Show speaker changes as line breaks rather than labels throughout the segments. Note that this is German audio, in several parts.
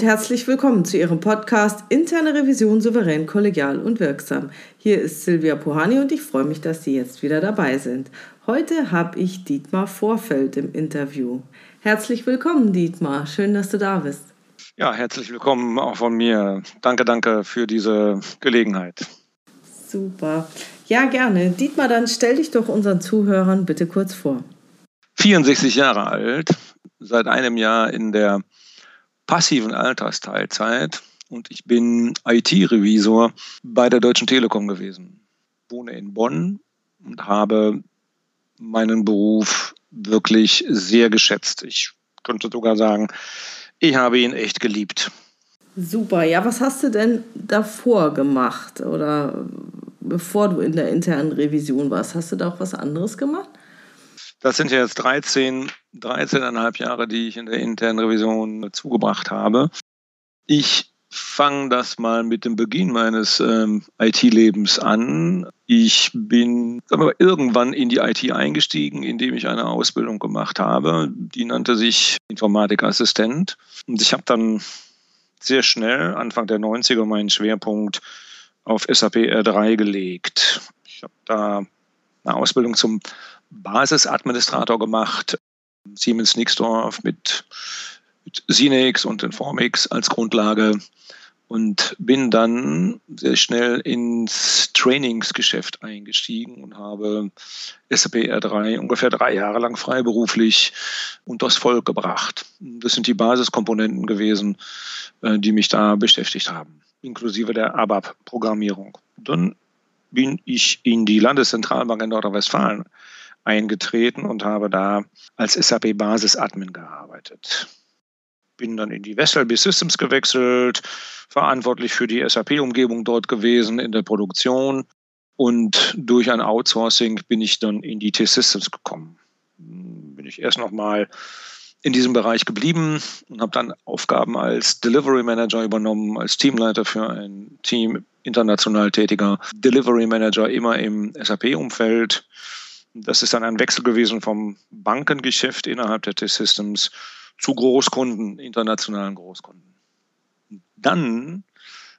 und herzlich willkommen zu Ihrem Podcast Interne Revision souverän, kollegial und wirksam. Hier ist Silvia Pohani und ich freue mich, dass Sie jetzt wieder dabei sind. Heute habe ich Dietmar Vorfeld im Interview. Herzlich willkommen, Dietmar. Schön, dass du da bist.
Ja, herzlich willkommen auch von mir. Danke, danke für diese Gelegenheit.
Super. Ja, gerne. Dietmar, dann stell dich doch unseren Zuhörern bitte kurz vor.
64 Jahre alt, seit einem Jahr in der passiven Altersteilzeit und ich bin IT-Revisor bei der Deutschen Telekom gewesen. Wohne in Bonn und habe meinen Beruf wirklich sehr geschätzt. Ich könnte sogar sagen, ich habe ihn echt geliebt.
Super. Ja, was hast du denn davor gemacht oder bevor du in der internen Revision warst? Hast du da auch was anderes gemacht?
Das sind ja jetzt 13, 13,5 Jahre, die ich in der internen Revision zugebracht habe. Ich fange das mal mit dem Beginn meines ähm, IT-Lebens an. Ich bin wir, irgendwann in die IT eingestiegen, indem ich eine Ausbildung gemacht habe. Die nannte sich Informatikassistent. Und ich habe dann sehr schnell, Anfang der 90er, meinen Schwerpunkt auf SAP R3 gelegt. Ich habe da eine Ausbildung zum Basisadministrator gemacht, Siemens Nixdorf mit, mit Sinex und Informix als Grundlage und bin dann sehr schnell ins Trainingsgeschäft eingestiegen und habe SAP R3 ungefähr drei Jahre lang freiberuflich unters Volk gebracht. Das sind die Basiskomponenten gewesen, äh, die mich da beschäftigt haben, inklusive der ABAP-Programmierung. Dann bin ich in die Landeszentralbank in Nordrhein-Westfalen eingetreten und habe da als SAP Basis Admin gearbeitet. Bin dann in die Vestelby Systems gewechselt, verantwortlich für die SAP-Umgebung dort gewesen in der Produktion. Und durch ein Outsourcing bin ich dann in die T-Systems gekommen. Bin ich erst nochmal in diesem Bereich geblieben und habe dann Aufgaben als Delivery Manager übernommen, als Teamleiter für ein Team international tätiger Delivery Manager immer im SAP-Umfeld das ist dann ein Wechsel gewesen vom Bankengeschäft innerhalb der T-Systems zu Großkunden, internationalen Großkunden. Dann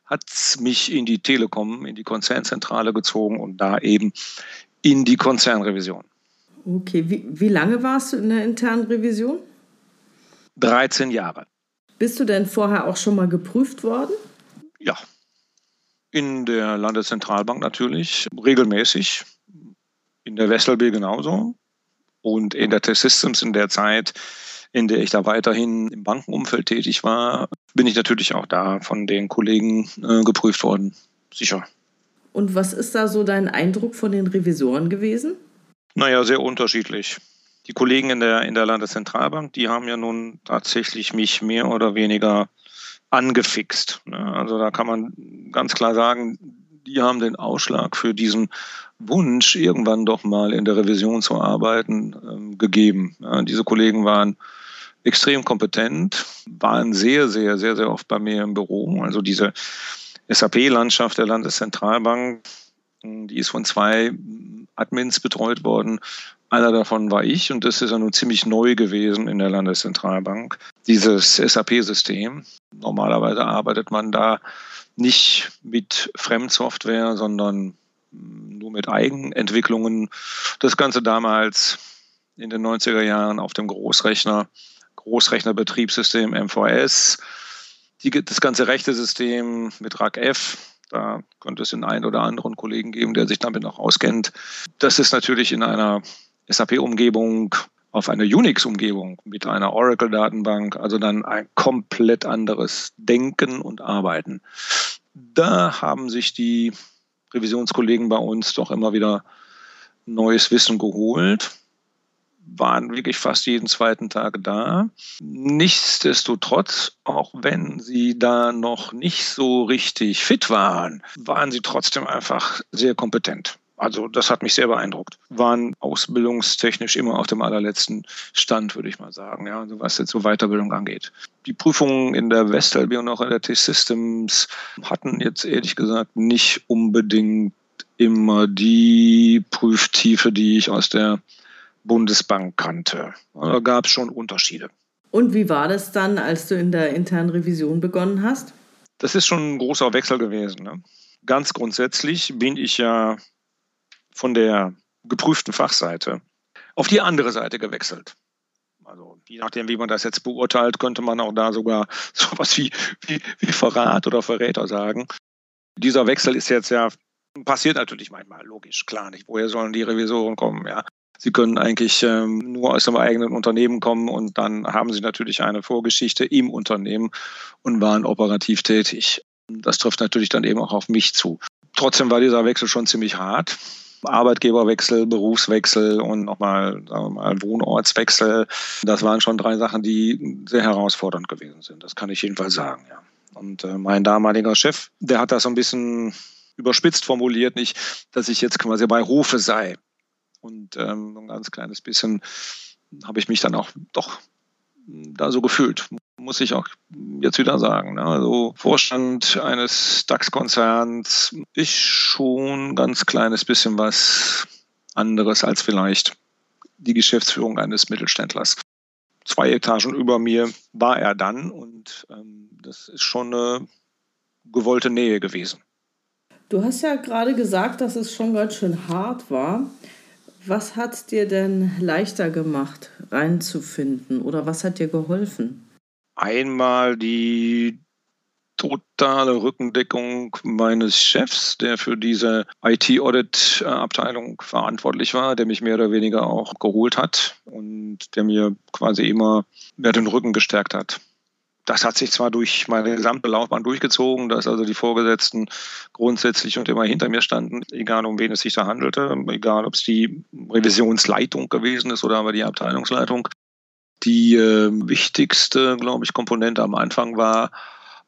hat es mich in die Telekom, in die Konzernzentrale gezogen und da eben in die Konzernrevision.
Okay, wie, wie lange warst du in der internen Revision?
13 Jahre.
Bist du denn vorher auch schon mal geprüft worden?
Ja. In der Landeszentralbank natürlich, regelmäßig in der Vestelby genauso und in der T-Systems in der Zeit, in der ich da weiterhin im Bankenumfeld tätig war, bin ich natürlich auch da von den Kollegen äh, geprüft worden. Sicher.
Und was ist da so dein Eindruck von den Revisoren gewesen?
Naja, sehr unterschiedlich. Die Kollegen in der, in der Landeszentralbank, die haben ja nun tatsächlich mich mehr oder weniger angefixt. Ne? Also da kann man ganz klar sagen, die haben den Ausschlag für diesen Wunsch, irgendwann doch mal in der Revision zu arbeiten, ähm, gegeben. Diese Kollegen waren extrem kompetent, waren sehr, sehr, sehr, sehr oft bei mir im Büro. Also diese SAP-Landschaft der Landeszentralbank, die ist von zwei Admins betreut worden. Einer davon war ich und das ist ja nun ziemlich neu gewesen in der Landeszentralbank. Dieses SAP-System. Normalerweise arbeitet man da nicht mit Fremdsoftware, sondern nur mit Eigenentwicklungen. Das Ganze damals in den 90er Jahren auf dem Großrechner, Großrechnerbetriebssystem MVS. Die, das ganze rechte System mit RAC-F, da könnte es den einen oder anderen Kollegen geben, der sich damit noch auskennt. Das ist natürlich in einer SAP-Umgebung auf eine Unix-Umgebung mit einer Oracle-Datenbank, also dann ein komplett anderes Denken und Arbeiten. Da haben sich die Revisionskollegen bei uns doch immer wieder neues Wissen geholt, waren wirklich fast jeden zweiten Tag da. Nichtsdestotrotz, auch wenn sie da noch nicht so richtig fit waren, waren sie trotzdem einfach sehr kompetent. Also das hat mich sehr beeindruckt. Waren ausbildungstechnisch immer auf dem allerletzten Stand, würde ich mal sagen, ja, also was jetzt so Weiterbildung angeht. Die Prüfungen in der Westelby und auch in der T-Systems hatten jetzt ehrlich gesagt nicht unbedingt immer die Prüftiefe, die ich aus der Bundesbank kannte. Da gab es schon Unterschiede.
Und wie war das dann, als du in der internen Revision begonnen hast?
Das ist schon ein großer Wechsel gewesen. Ne? Ganz grundsätzlich bin ich ja von der geprüften Fachseite auf die andere Seite gewechselt. Also je nachdem, wie man das jetzt beurteilt, könnte man auch da sogar sowas wie, wie, wie Verrat oder Verräter sagen. Dieser Wechsel ist jetzt ja passiert natürlich manchmal, logisch, klar nicht. Woher sollen die Revisoren kommen? Ja, sie können eigentlich ähm, nur aus dem eigenen Unternehmen kommen und dann haben sie natürlich eine Vorgeschichte im Unternehmen und waren operativ tätig. Das trifft natürlich dann eben auch auf mich zu. Trotzdem war dieser Wechsel schon ziemlich hart. Arbeitgeberwechsel, Berufswechsel und nochmal, mal, Wohnortswechsel. Das waren schon drei Sachen, die sehr herausfordernd gewesen sind. Das kann ich jedenfalls sagen, ja. Und äh, mein damaliger Chef, der hat das so ein bisschen überspitzt formuliert, nicht, dass ich jetzt quasi bei Hofe sei. Und ähm, ein ganz kleines bisschen habe ich mich dann auch doch da so gefühlt, muss ich auch jetzt wieder sagen. Ne? Also Vorstand eines DAX-Konzerns ist schon ein ganz kleines bisschen was anderes als vielleicht die Geschäftsführung eines Mittelständlers. Zwei Etagen über mir war er dann und ähm, das ist schon eine gewollte Nähe gewesen.
Du hast ja gerade gesagt, dass es schon ganz schön hart war. Was hat dir denn leichter gemacht, reinzufinden oder was hat dir geholfen?
Einmal die totale Rückendeckung meines Chefs, der für diese IT-Audit-Abteilung verantwortlich war, der mich mehr oder weniger auch geholt hat und der mir quasi immer mehr den Rücken gestärkt hat das hat sich zwar durch meine gesamte Laufbahn durchgezogen, dass also die Vorgesetzten grundsätzlich und immer hinter mir standen, egal um wen es sich da handelte, egal ob es die Revisionsleitung gewesen ist oder aber die Abteilungsleitung. Die äh, wichtigste, glaube ich, Komponente am Anfang war,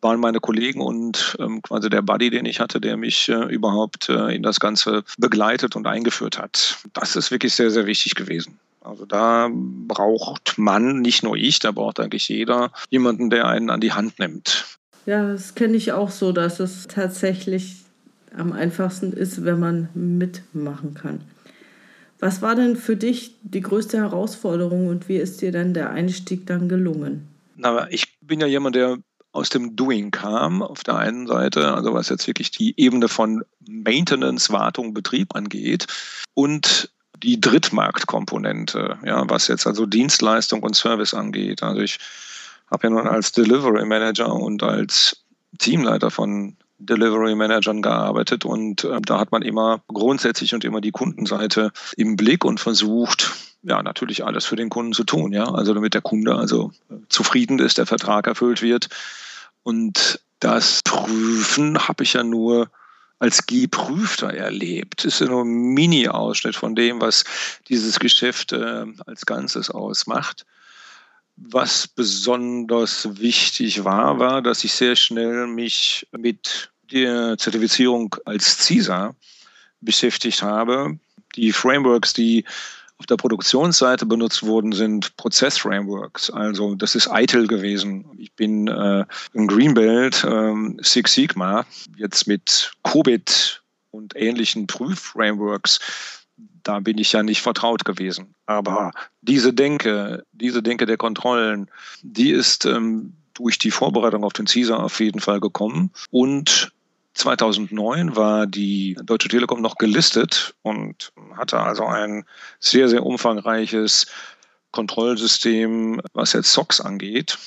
waren meine Kollegen und ähm, quasi der Buddy, den ich hatte, der mich äh, überhaupt äh, in das Ganze begleitet und eingeführt hat. Das ist wirklich sehr, sehr wichtig gewesen. Also da braucht man, nicht nur ich, da braucht eigentlich jeder jemanden, der einen an die Hand nimmt.
Ja, das kenne ich auch so, dass es tatsächlich am einfachsten ist, wenn man mitmachen kann. Was war denn für dich die größte Herausforderung und wie ist dir denn der Einstieg dann gelungen?
Na, ich bin ja jemand, der aus dem Doing kam, auf der einen Seite, also was jetzt wirklich die Ebene von Maintenance, Wartung, Betrieb angeht und die Drittmarktkomponente, ja, was jetzt also Dienstleistung und Service angeht. Also ich habe ja nun als Delivery Manager und als Teamleiter von Delivery Managern gearbeitet und äh, da hat man immer grundsätzlich und immer die Kundenseite im Blick und versucht, ja, natürlich alles für den Kunden zu tun, ja, also damit der Kunde also äh, zufrieden ist, der Vertrag erfüllt wird und das Prüfen habe ich ja nur als Geprüfter erlebt. Das ist ja nur ein Mini-Ausschnitt von dem, was dieses Geschäft äh, als Ganzes ausmacht. Was besonders wichtig war, war, dass ich sehr schnell mich mit der Zertifizierung als CISA beschäftigt habe. Die Frameworks, die auf der Produktionsseite benutzt wurden, sind Prozessframeworks. Also das ist ITIL gewesen. Ich bin äh, im Greenbelt äh, Six Sigma, jetzt mit COBIT und ähnlichen Prüfframeworks. Da bin ich ja nicht vertraut gewesen. Aber diese Denke, diese Denke der Kontrollen, die ist ähm, durch die Vorbereitung auf den CISA auf jeden Fall gekommen. Und 2009 war die Deutsche Telekom noch gelistet und hatte also ein sehr, sehr umfangreiches Kontrollsystem, was jetzt SOX angeht.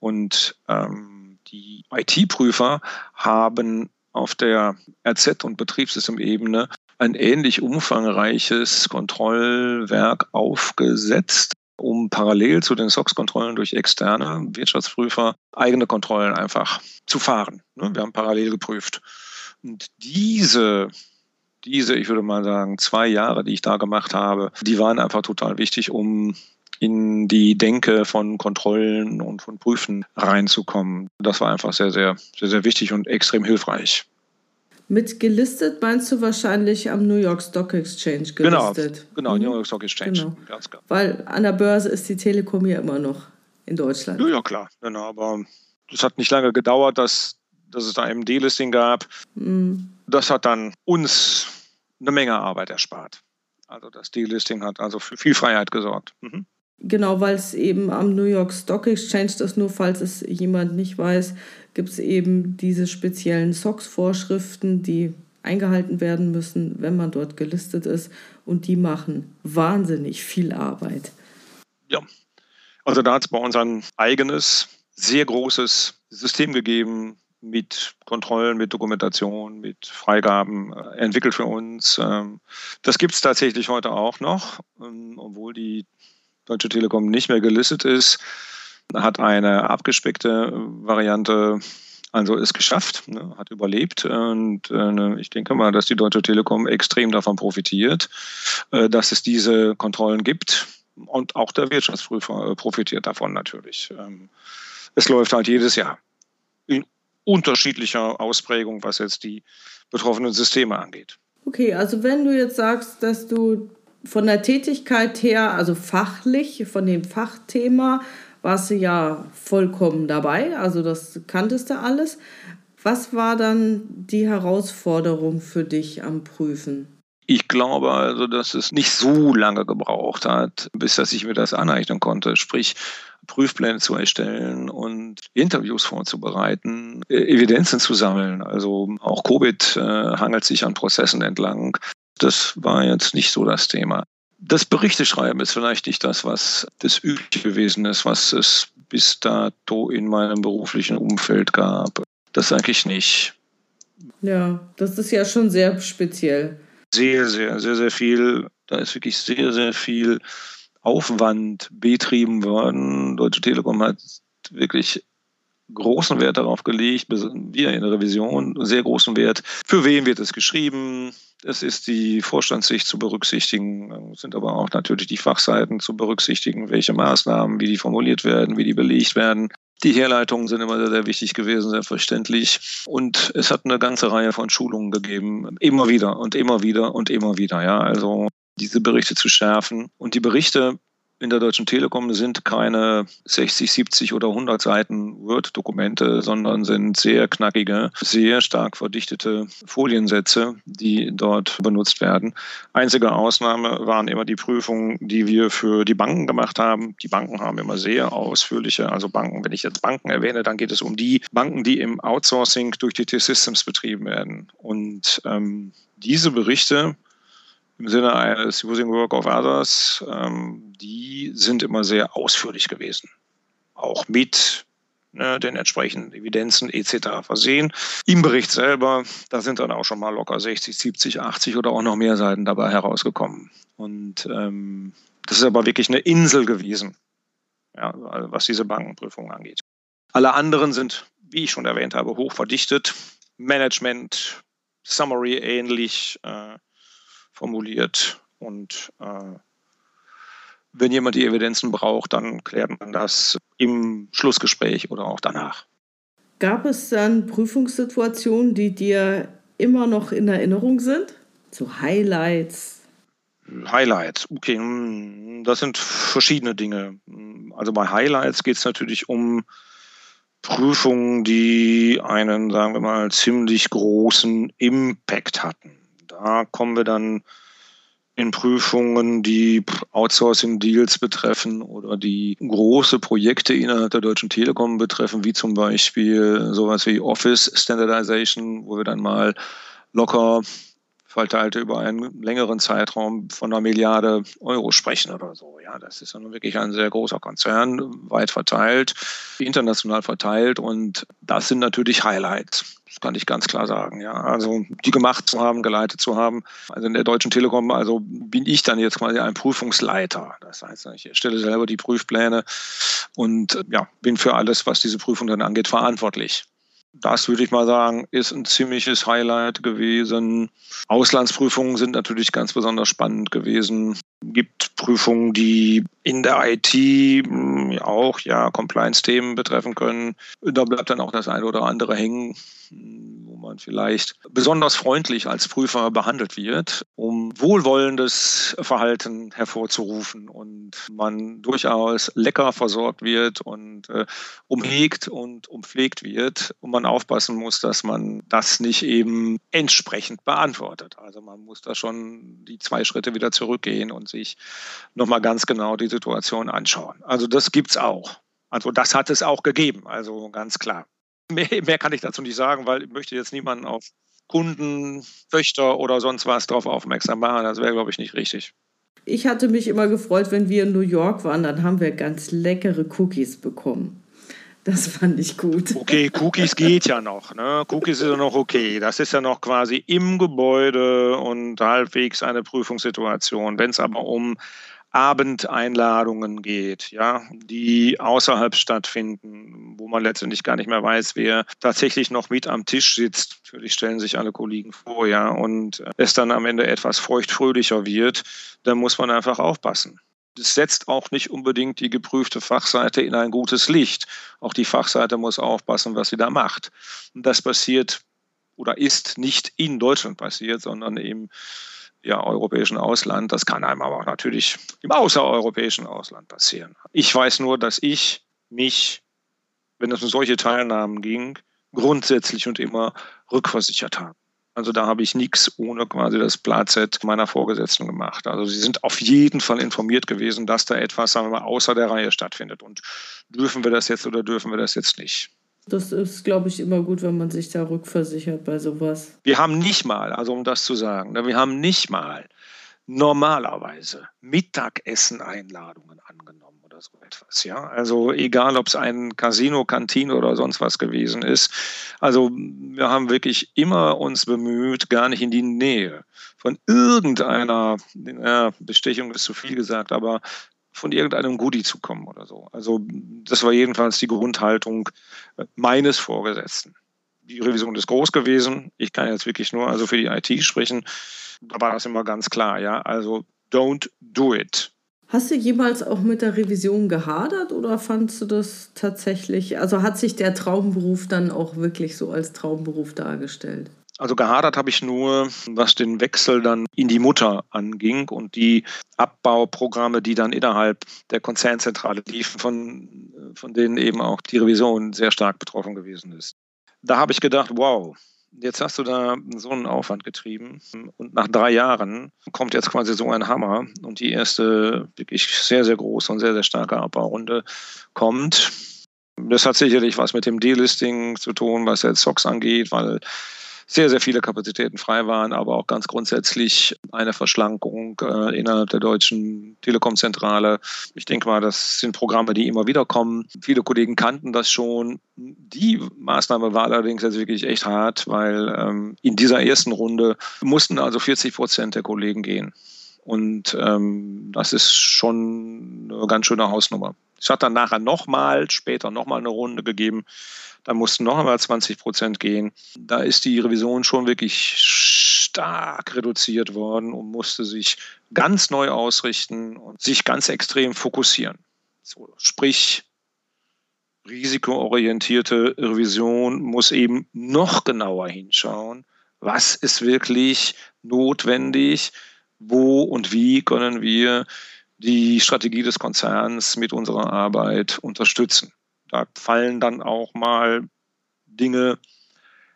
Und ähm, die IT-Prüfer haben auf der RZ- und Betriebssystemebene ein ähnlich umfangreiches Kontrollwerk aufgesetzt, um parallel zu den SOX-Kontrollen durch externe Wirtschaftsprüfer eigene Kontrollen einfach zu fahren. Ne, wir haben parallel geprüft. Und diese, diese, ich würde mal sagen, zwei Jahre, die ich da gemacht habe, die waren einfach total wichtig, um in die Denke von Kontrollen und von Prüfen reinzukommen. Das war einfach sehr, sehr, sehr, sehr wichtig und extrem hilfreich.
Mit gelistet meinst du wahrscheinlich am New York Stock Exchange
genau, gelistet? Genau, genau mhm. New York Stock Exchange. Genau.
Ganz klar. Weil an der Börse ist die Telekom ja immer noch in Deutschland.
Ja, ja klar. Genau, aber es hat nicht lange gedauert, dass, dass es da ein D-Listing gab. Mhm. Das hat dann uns eine Menge Arbeit erspart. Also das D-Listing hat also für viel Freiheit gesorgt. Mhm.
Genau, weil es eben am New York Stock Exchange, das nur falls es jemand nicht weiß, gibt es eben diese speziellen SOX-Vorschriften, die eingehalten werden müssen, wenn man dort gelistet ist. Und die machen wahnsinnig viel Arbeit.
Ja, also da hat es bei uns ein eigenes, sehr großes System gegeben mit Kontrollen, mit Dokumentation, mit Freigaben äh, entwickelt für uns. Ähm, das gibt es tatsächlich heute auch noch, ähm, obwohl die Deutsche Telekom nicht mehr gelistet ist, hat eine abgespeckte Variante also ist geschafft, ne, hat überlebt. Und äh, ich denke mal, dass die Deutsche Telekom extrem davon profitiert, äh, dass es diese Kontrollen gibt. Und auch der Wirtschaftsprüfer äh, profitiert davon natürlich. Ähm, es läuft halt jedes Jahr in unterschiedlicher Ausprägung, was jetzt die betroffenen Systeme angeht.
Okay, also wenn du jetzt sagst, dass du von der Tätigkeit her, also fachlich, von dem Fachthema, warst du ja vollkommen dabei, also das kanntest du alles. Was war dann die Herausforderung für dich am Prüfen?
Ich glaube also, dass es nicht so lange gebraucht hat, bis dass ich mir das aneignen konnte. Sprich, Prüfpläne zu erstellen und Interviews vorzubereiten, e-, Evidenzen zu sammeln. Also auch Covid äh, hangelt sich an Prozessen entlang. Das war jetzt nicht so das Thema. Das Berichteschreiben ist vielleicht nicht das, was das Übliche gewesen ist, was es bis dato in meinem beruflichen Umfeld gab. Das eigentlich nicht.
Ja, das ist ja schon sehr speziell.
Sehr, sehr, sehr, sehr viel. Da ist wirklich sehr, sehr viel Aufwand betrieben worden. Deutsche Telekom hat wirklich großen Wert darauf gelegt, wir in der Revision sehr großen Wert. Für wen wird es geschrieben? Es ist die Vorstandssicht zu berücksichtigen, sind aber auch natürlich die Fachseiten zu berücksichtigen, welche Maßnahmen, wie die formuliert werden, wie die belegt werden. Die Herleitungen sind immer sehr, sehr wichtig gewesen, selbstverständlich. Und es hat eine ganze Reihe von Schulungen gegeben, immer wieder und immer wieder und immer wieder. Ja, also diese Berichte zu schärfen. Und die Berichte in der Deutschen Telekom sind keine 60, 70 oder 100 Seiten Word-Dokumente, sondern sind sehr knackige, sehr stark verdichtete Foliensätze, die dort benutzt werden. Einzige Ausnahme waren immer die Prüfungen, die wir für die Banken gemacht haben. Die Banken haben immer sehr ausführliche, also Banken, wenn ich jetzt Banken erwähne, dann geht es um die Banken, die im Outsourcing durch die T-Systems betrieben werden. Und ähm, diese Berichte im Sinne eines Using Work of Others, ähm, die sind immer sehr ausführlich gewesen. Auch mit ne, den entsprechenden Evidenzen etc. versehen. Im Bericht selber, da sind dann auch schon mal locker 60, 70, 80 oder auch noch mehr Seiten dabei herausgekommen. Und ähm, das ist aber wirklich eine Insel gewesen, ja, was diese Bankenprüfung angeht. Alle anderen sind, wie ich schon erwähnt habe, hoch verdichtet. Management, Summary ähnlich. Äh, formuliert. Und äh, wenn jemand die Evidenzen braucht, dann klärt man das im Schlussgespräch oder auch danach.
Gab es dann Prüfungssituationen, die dir immer noch in Erinnerung sind? So Highlights?
Highlights, okay, hm, das sind verschiedene Dinge. Also bei Highlights geht es natürlich um Prüfungen, die einen, sagen wir mal, ziemlich großen Impact hatten. Da kommen wir dann in Prüfungen, die Outsourcing-Deals betreffen oder die große Projekte innerhalb der Deutschen Telekom betreffen, wie zum Beispiel sowas wie Office Standardization, wo wir dann mal locker verteilt über einen längeren Zeitraum von einer Milliarde Euro sprechen oder so. Ja, das ist dann wirklich ein sehr großer Konzern, weit verteilt, international verteilt und das sind natürlich Highlights. Das kann ich ganz klar sagen. Ja, also die gemacht zu haben, geleitet zu haben. Also in der Deutschen Telekom, also bin ich dann jetzt quasi ein Prüfungsleiter. Das heißt, ich erstelle selber die Prüfpläne und ja, bin für alles, was diese Prüfung dann angeht, verantwortlich. Das würde ich mal sagen, ist ein ziemliches Highlight gewesen. Auslandsprüfungen sind natürlich ganz besonders spannend gewesen. Es Gibt Prüfungen, die in der IT hm, auch ja Compliance-Themen betreffen können. Da bleibt dann auch das eine oder andere hängen, man vielleicht besonders freundlich als Prüfer behandelt wird, um wohlwollendes Verhalten hervorzurufen und man durchaus lecker versorgt wird und äh, umhegt und umpflegt wird und man aufpassen muss, dass man das nicht eben entsprechend beantwortet. Also man muss da schon die zwei Schritte wieder zurückgehen und sich nochmal ganz genau die Situation anschauen. Also das gibt es auch. Also das hat es auch gegeben, also ganz klar. Mehr, mehr kann ich dazu nicht sagen, weil ich möchte jetzt niemanden auf Kunden, Töchter oder sonst was darauf aufmerksam machen. Das wäre, glaube ich, nicht richtig.
Ich hatte mich immer gefreut, wenn wir in New York waren, dann haben wir ganz leckere Cookies bekommen. Das fand ich gut.
Okay, Cookies geht ja noch. Ne? Cookies ist ja noch okay. Das ist ja noch quasi im Gebäude und halbwegs eine Prüfungssituation. Wenn es aber um Abendeinladungen geht, ja, die außerhalb stattfinden, wo man letztendlich gar nicht mehr weiß, wer tatsächlich noch mit am Tisch sitzt. Natürlich stellen sich alle Kollegen vor, ja, und es dann am Ende etwas feuchtfröhlicher wird, dann muss man einfach aufpassen. Das setzt auch nicht unbedingt die geprüfte Fachseite in ein gutes Licht. Auch die Fachseite muss aufpassen, was sie da macht. Und das passiert oder ist nicht in Deutschland passiert, sondern eben ja, europäischen Ausland. Das kann einem aber auch natürlich im außereuropäischen Ausland passieren. Ich weiß nur, dass ich mich, wenn es um solche Teilnahmen ging, grundsätzlich und immer rückversichert habe. Also da habe ich nichts ohne quasi das Platzett meiner Vorgesetzten gemacht. Also sie sind auf jeden Fall informiert gewesen, dass da etwas, sagen wir mal, außer der Reihe stattfindet. Und dürfen wir das jetzt oder dürfen wir das jetzt nicht?
Das ist, glaube ich, immer gut, wenn man sich da rückversichert bei sowas.
Wir haben nicht mal, also um das zu sagen, ne, wir haben nicht mal normalerweise Mittagessen-Einladungen angenommen oder so etwas. Ja? Also egal, ob es ein Casino, Kantine oder sonst was gewesen ist. Also wir haben wirklich immer uns bemüht, gar nicht in die Nähe von irgendeiner, ja, Bestechung ist zu viel gesagt, aber von irgendeinem Goodie zu kommen oder so. Also das war jedenfalls die Grundhaltung äh, meines Vorgesetzten. Die Revision ist groß gewesen. Ich kann jetzt wirklich nur also für die IT sprechen. Da war das immer ganz klar, ja. Also don't do it.
Hast du jemals auch mit der Revision gehadert oder fandst du das tatsächlich, also hat sich der Traumberuf dann auch wirklich so als Traumberuf dargestellt?
Also gehadert habe ich nur, was den Wechsel dann in die Mutter anging und die Abbauprogramme, die dann innerhalb der Konzernzentrale liefen, von, von denen eben auch die Revision sehr stark betroffen gewesen ist. Da habe ich gedacht, wow, jetzt hast du da so einen Aufwand getrieben und nach drei Jahren kommt jetzt quasi so ein Hammer und die erste wirklich sehr, sehr große und sehr, sehr starke Abbaurunde kommt. Das hat sicherlich was mit dem Delisting zu tun, was jetzt SOX angeht, weil sehr, sehr viele Kapazitäten frei waren, aber auch ganz grundsätzlich eine Verschlankung äh, innerhalb der deutschen Telekomzentrale. Ich denke mal, das sind Programme, die immer wieder kommen. Viele Kollegen kannten das schon. Die Maßnahme war allerdings jetzt wirklich echt hart, weil ähm, in dieser ersten Runde mussten also 40 Prozent der Kollegen gehen. Und ähm, das ist schon eine ganz schöne Hausnummer. Es hat dann nachher nochmal, später nochmal eine Runde gegeben. Da mussten noch einmal 20 Prozent gehen. Da ist die Revision schon wirklich stark reduziert worden und musste sich ganz neu ausrichten und sich ganz extrem fokussieren. So, sprich, risikoorientierte Revision muss eben noch genauer hinschauen, was ist wirklich notwendig, wo und wie können wir die Strategie des Konzerns mit unserer Arbeit unterstützen. Da fallen dann auch mal Dinge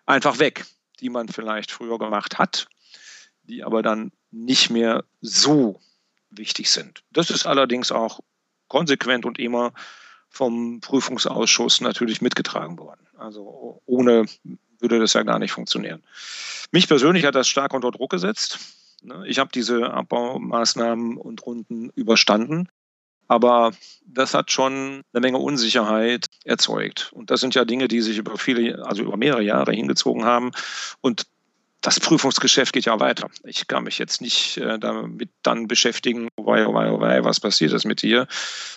einfach weg, die man vielleicht früher gemacht hat, die aber dann nicht mehr so wichtig sind. Das ist allerdings auch konsequent und immer vom Prüfungsausschuss natürlich mitgetragen worden. Also ohne würde das ja gar nicht funktionieren. Mich persönlich hat das stark unter Druck gesetzt. Ne, ich habe diese Abbaumaßnahmen und Runden überstanden. Aber das hat schon eine Menge Unsicherheit erzeugt. Und das sind ja Dinge, die sich über viele, also über mehrere Jahre hingezogen haben. Und das Prüfungsgeschäft geht ja weiter. Ich kann mich jetzt nicht äh, damit dann beschäftigen, oh wei, oh wei, oh wei, was passiert ist mit dir,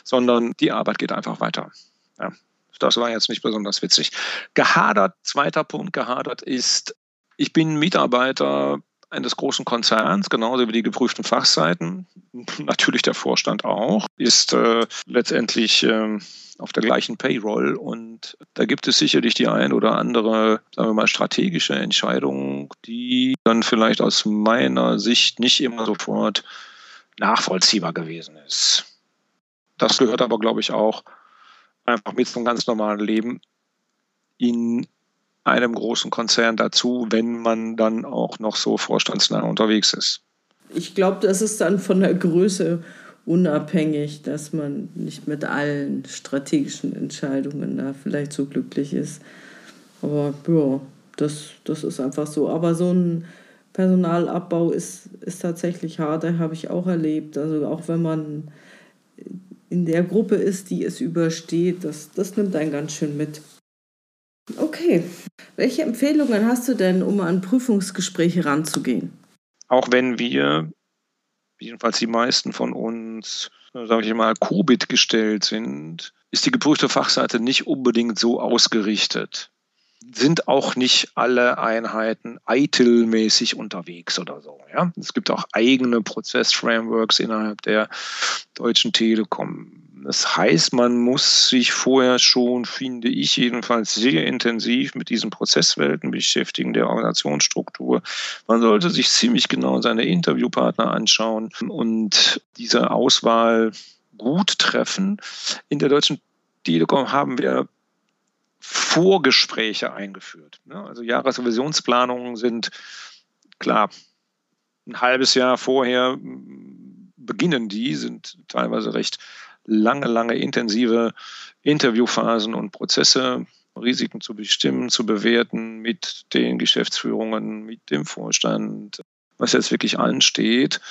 sondern die Arbeit geht einfach weiter. Ja, das war jetzt nicht besonders witzig. Gehadert, zweiter Punkt, gehadert ist, ich bin Mitarbeiter eines großen Konzerns, genauso wie die geprüften Fachseiten, natürlich der Vorstand auch, ist äh, letztendlich äh, auf der gleichen Payroll. Und da gibt es sicherlich die ein oder andere, sagen wir mal, strategische Entscheidung, die dann vielleicht aus meiner Sicht nicht immer sofort nachvollziehbar gewesen ist. Das gehört aber, glaube ich, auch einfach mit zum ganz normalen Leben in einem großen Konzern dazu, wenn man dann auch noch so vorstandsnah unterwegs ist.
Ich glaube, das ist dann von der Größe unabhängig, dass man nicht mit allen strategischen Entscheidungen da vielleicht so glücklich ist. Aber ja, das, das ist einfach so. Aber so ein Personalabbau ist, ist tatsächlich hart, das habe ich auch erlebt. Also auch wenn man in der Gruppe ist, die es übersteht, das, das nimmt einen ganz schön mit. Okay, welche Empfehlungen hast du denn, um an Prüfungsgespräche ranzugehen?
Auch wenn wir, jedenfalls die meisten von uns, sage ich mal, Covid gestellt sind, ist die geprüfte Fachseite nicht unbedingt so ausgerichtet sind auch nicht alle Einheiten ITIL-mäßig unterwegs oder so. Ja? Es gibt auch eigene Prozess-Frameworks innerhalb der Deutschen Telekom. Das heißt, man muss sich vorher schon, finde ich jedenfalls, sehr intensiv mit diesen Prozesswelten beschäftigen, der Organisationsstruktur. Man sollte sich ziemlich genau seine Interviewpartner anschauen und diese Auswahl gut treffen. In der Deutschen Telekom haben wir Vorgespräche eingeführt. Ne? Also Jahresrevisionsplanungen sind klar ein halbes Jahr vorher beginnen die, sind teilweise recht lange, lange intensive Interviewphasen und Prozesse, Risiken zu bestimmen, zu bewerten mit den Geschäftsführungen, mit dem Vorstand, was jetzt wirklich ansteht.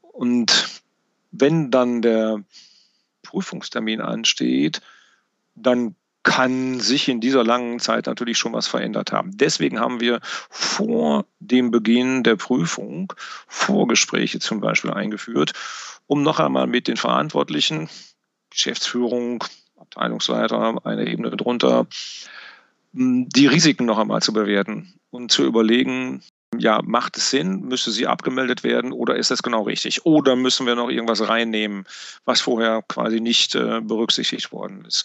Und wenn dann der Prüfungstermin ansteht, dann kann sich in dieser langen Zeit natürlich schon was verändert haben. Deswegen haben wir vor dem Beginn der Prüfung Vorgespräche zum Beispiel eingeführt, um noch einmal mit den Verantwortlichen, Geschäftsführung, Abteilungsleiter, eine Ebene drunter, die Risiken noch einmal zu bewerten und zu überlegen, ja, macht es Sinn? Müsste sie abgemeldet werden oder ist das genau richtig? Oder müssen wir noch irgendwas reinnehmen, was vorher quasi nicht äh, berücksichtigt worden ist?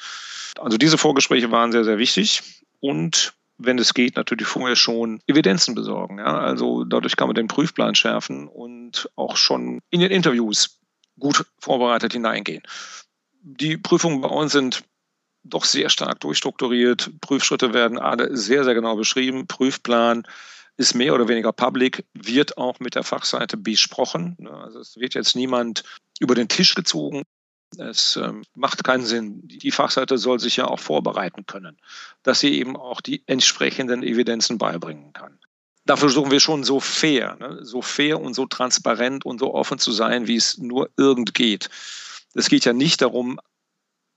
Also diese Vorgespräche waren sehr, sehr wichtig und wenn es geht, natürlich vorher schon Evidenzen besorgen. Ja? Also dadurch kann man den Prüfplan schärfen und auch schon in den Interviews gut vorbereitet hineingehen. Die Prüfungen bei uns sind doch sehr stark durchstrukturiert. Prüfschritte werden alle sehr, sehr genau beschrieben. Prüfplan ist mehr oder weniger public, wird auch mit der Fachseite besprochen. Also es wird jetzt niemand über den Tisch gezogen. Es ähm, macht keinen Sinn. Die Fachseite soll sich ja auch vorbereiten können, dass sie eben auch die entsprechenden Evidenzen beibringen kann. Da versuchen wir schon so fair, ne? so fair und so transparent und so offen zu sein, wie es nur irgend geht. Es geht ja nicht darum,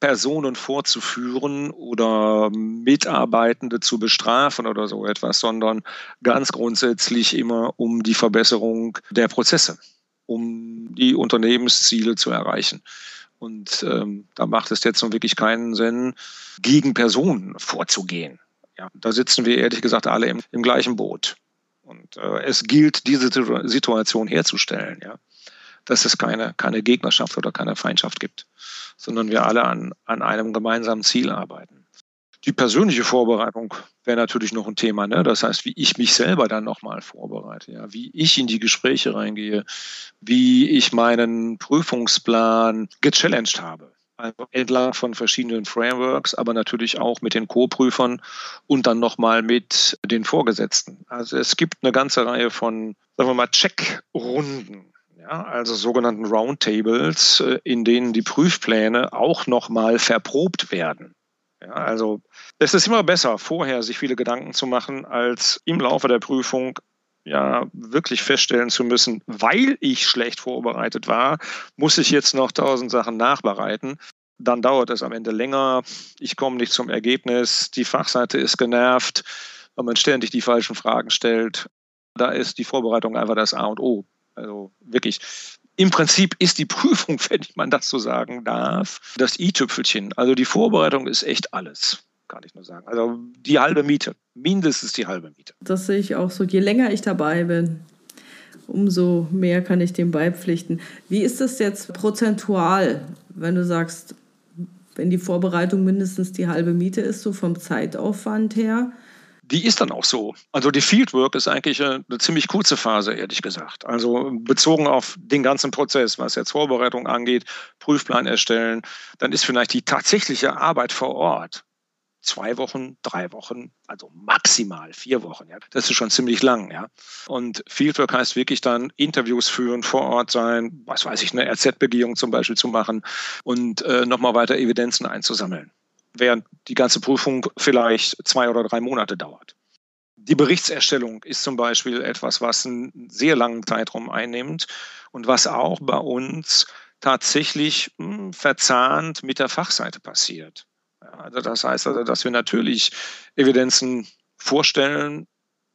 Personen vorzuführen oder Mitarbeitende zu bestrafen oder so etwas, sondern ganz grundsätzlich immer um die Verbesserung der Prozesse, um die Unternehmensziele zu erreichen. Und ähm, da macht es jetzt nun wirklich keinen Sinn, gegen Personen vorzugehen. Ja, da sitzen wir ehrlich gesagt alle im, im gleichen Boot. Und äh, es gilt, diese Situation herzustellen, ja, dass es keine, keine Gegnerschaft oder keine Feindschaft gibt, sondern wir alle an, an einem gemeinsamen Ziel arbeiten. Die persönliche Vorbereitung wäre natürlich noch ein Thema. Ne? Das heißt, wie ich mich selber dann nochmal vorbereite, ja? wie ich in die Gespräche reingehe, wie ich meinen Prüfungsplan gechallenged habe. Also entlang von verschiedenen Frameworks, aber natürlich auch mit den Co-Prüfern und dann nochmal mit den Vorgesetzten. Also es gibt eine ganze Reihe von, sagen wir mal, Checkrunden. Ja, also sogenannten Roundtables, äh, in denen die Prüfpläne auch nochmal verprobt werden. Ja, also es ist immer besser, vorher sich viele Gedanken zu machen, als im Laufe der Prüfung ja wirklich feststellen zu müssen, weil ich schlecht vorbereitet war, muss ich jetzt noch tausend Sachen nachbereiten. Dann dauert es am Ende länger. Ich komme nicht zum Ergebnis. Die Fachseite ist genervt, weil man ständig die falschen Fragen stellt. Da ist die Vorbereitung einfach das A und O. Also wirklich im Prinzip ist die Prüfung, wenn man das so sagen darf, das i-Tüpfelchen. Also die Vorbereitung ist echt alles, kann ich nur sagen. Also die halbe Miete, mindestens die halbe Miete.
Das sehe ich auch so. Je länger ich dabei bin, umso mehr kann ich dem beipflichten. Wie ist das jetzt prozentual, wenn du sagst, wenn die Vorbereitung mindestens die halbe Miete ist, so vom Zeitaufwand her.
Die ist dann auch so. Also die Fieldwork ist eigentlich eine ziemlich kurze Phase, ehrlich gesagt. Also bezogen auf den ganzen Prozess, was jetzt Vorbereitung angeht, Prüfplan erstellen, dann ist vielleicht die tatsächliche Arbeit vor Ort zwei Wochen, drei Wochen, also maximal vier Wochen. Ja. Das ist schon ziemlich lang. Ja. Und Fieldwork heißt wirklich dann Interviews führen, vor Ort sein, was weiß ich, eine RZ-Begehung zum Beispiel zu machen und äh, nochmal weiter Evidenzen einzusammeln, während die ganze Prüfung vielleicht zwei oder drei Monate dauert. Die Berichtserstellung ist zum Beispiel etwas, was einen sehr langen Zeitraum einnimmt und was auch bei uns tatsächlich mh, hm, verzahnt mit der Fachseite passiert. Also das heißt also, dass wir natürlich Evidenzen vorstellen,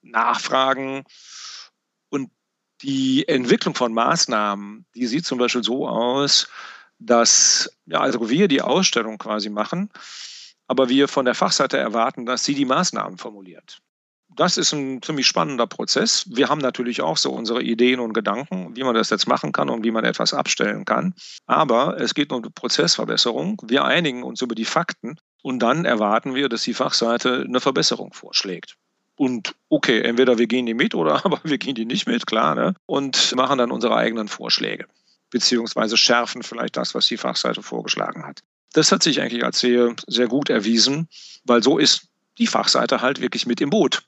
nachfragen und die Entwicklung von Maßnahmen, die sieht zum Beispiel so aus, dass ja, also wir die Ausstellung quasi machen, aber wir von der Fachseite erwarten, dass sie die Maßnahmen formuliert das ist ein ziemlich spannender Prozess. Wir haben natürlich auch so unsere Ideen und Gedanken, wie man das jetzt machen kann und wie man etwas abstellen kann. Aber es geht um die Prozessverbesserung. Wir einigen uns über die Fakten und dann erwarten wir, dass die Fachseite eine Verbesserung vorschlägt. Und okay, entweder wir gehen die mit oder aber wir gehen die nicht mit, klar, ne? und machen dann unsere eigenen Vorschläge, beziehungsweise schärfen vielleicht das, was die Fachseite vorgeschlagen hat. Das hat sich eigentlich als sehr, sehr gut erwiesen, weil so ist die Fachseite halt wirklich mit im Boot.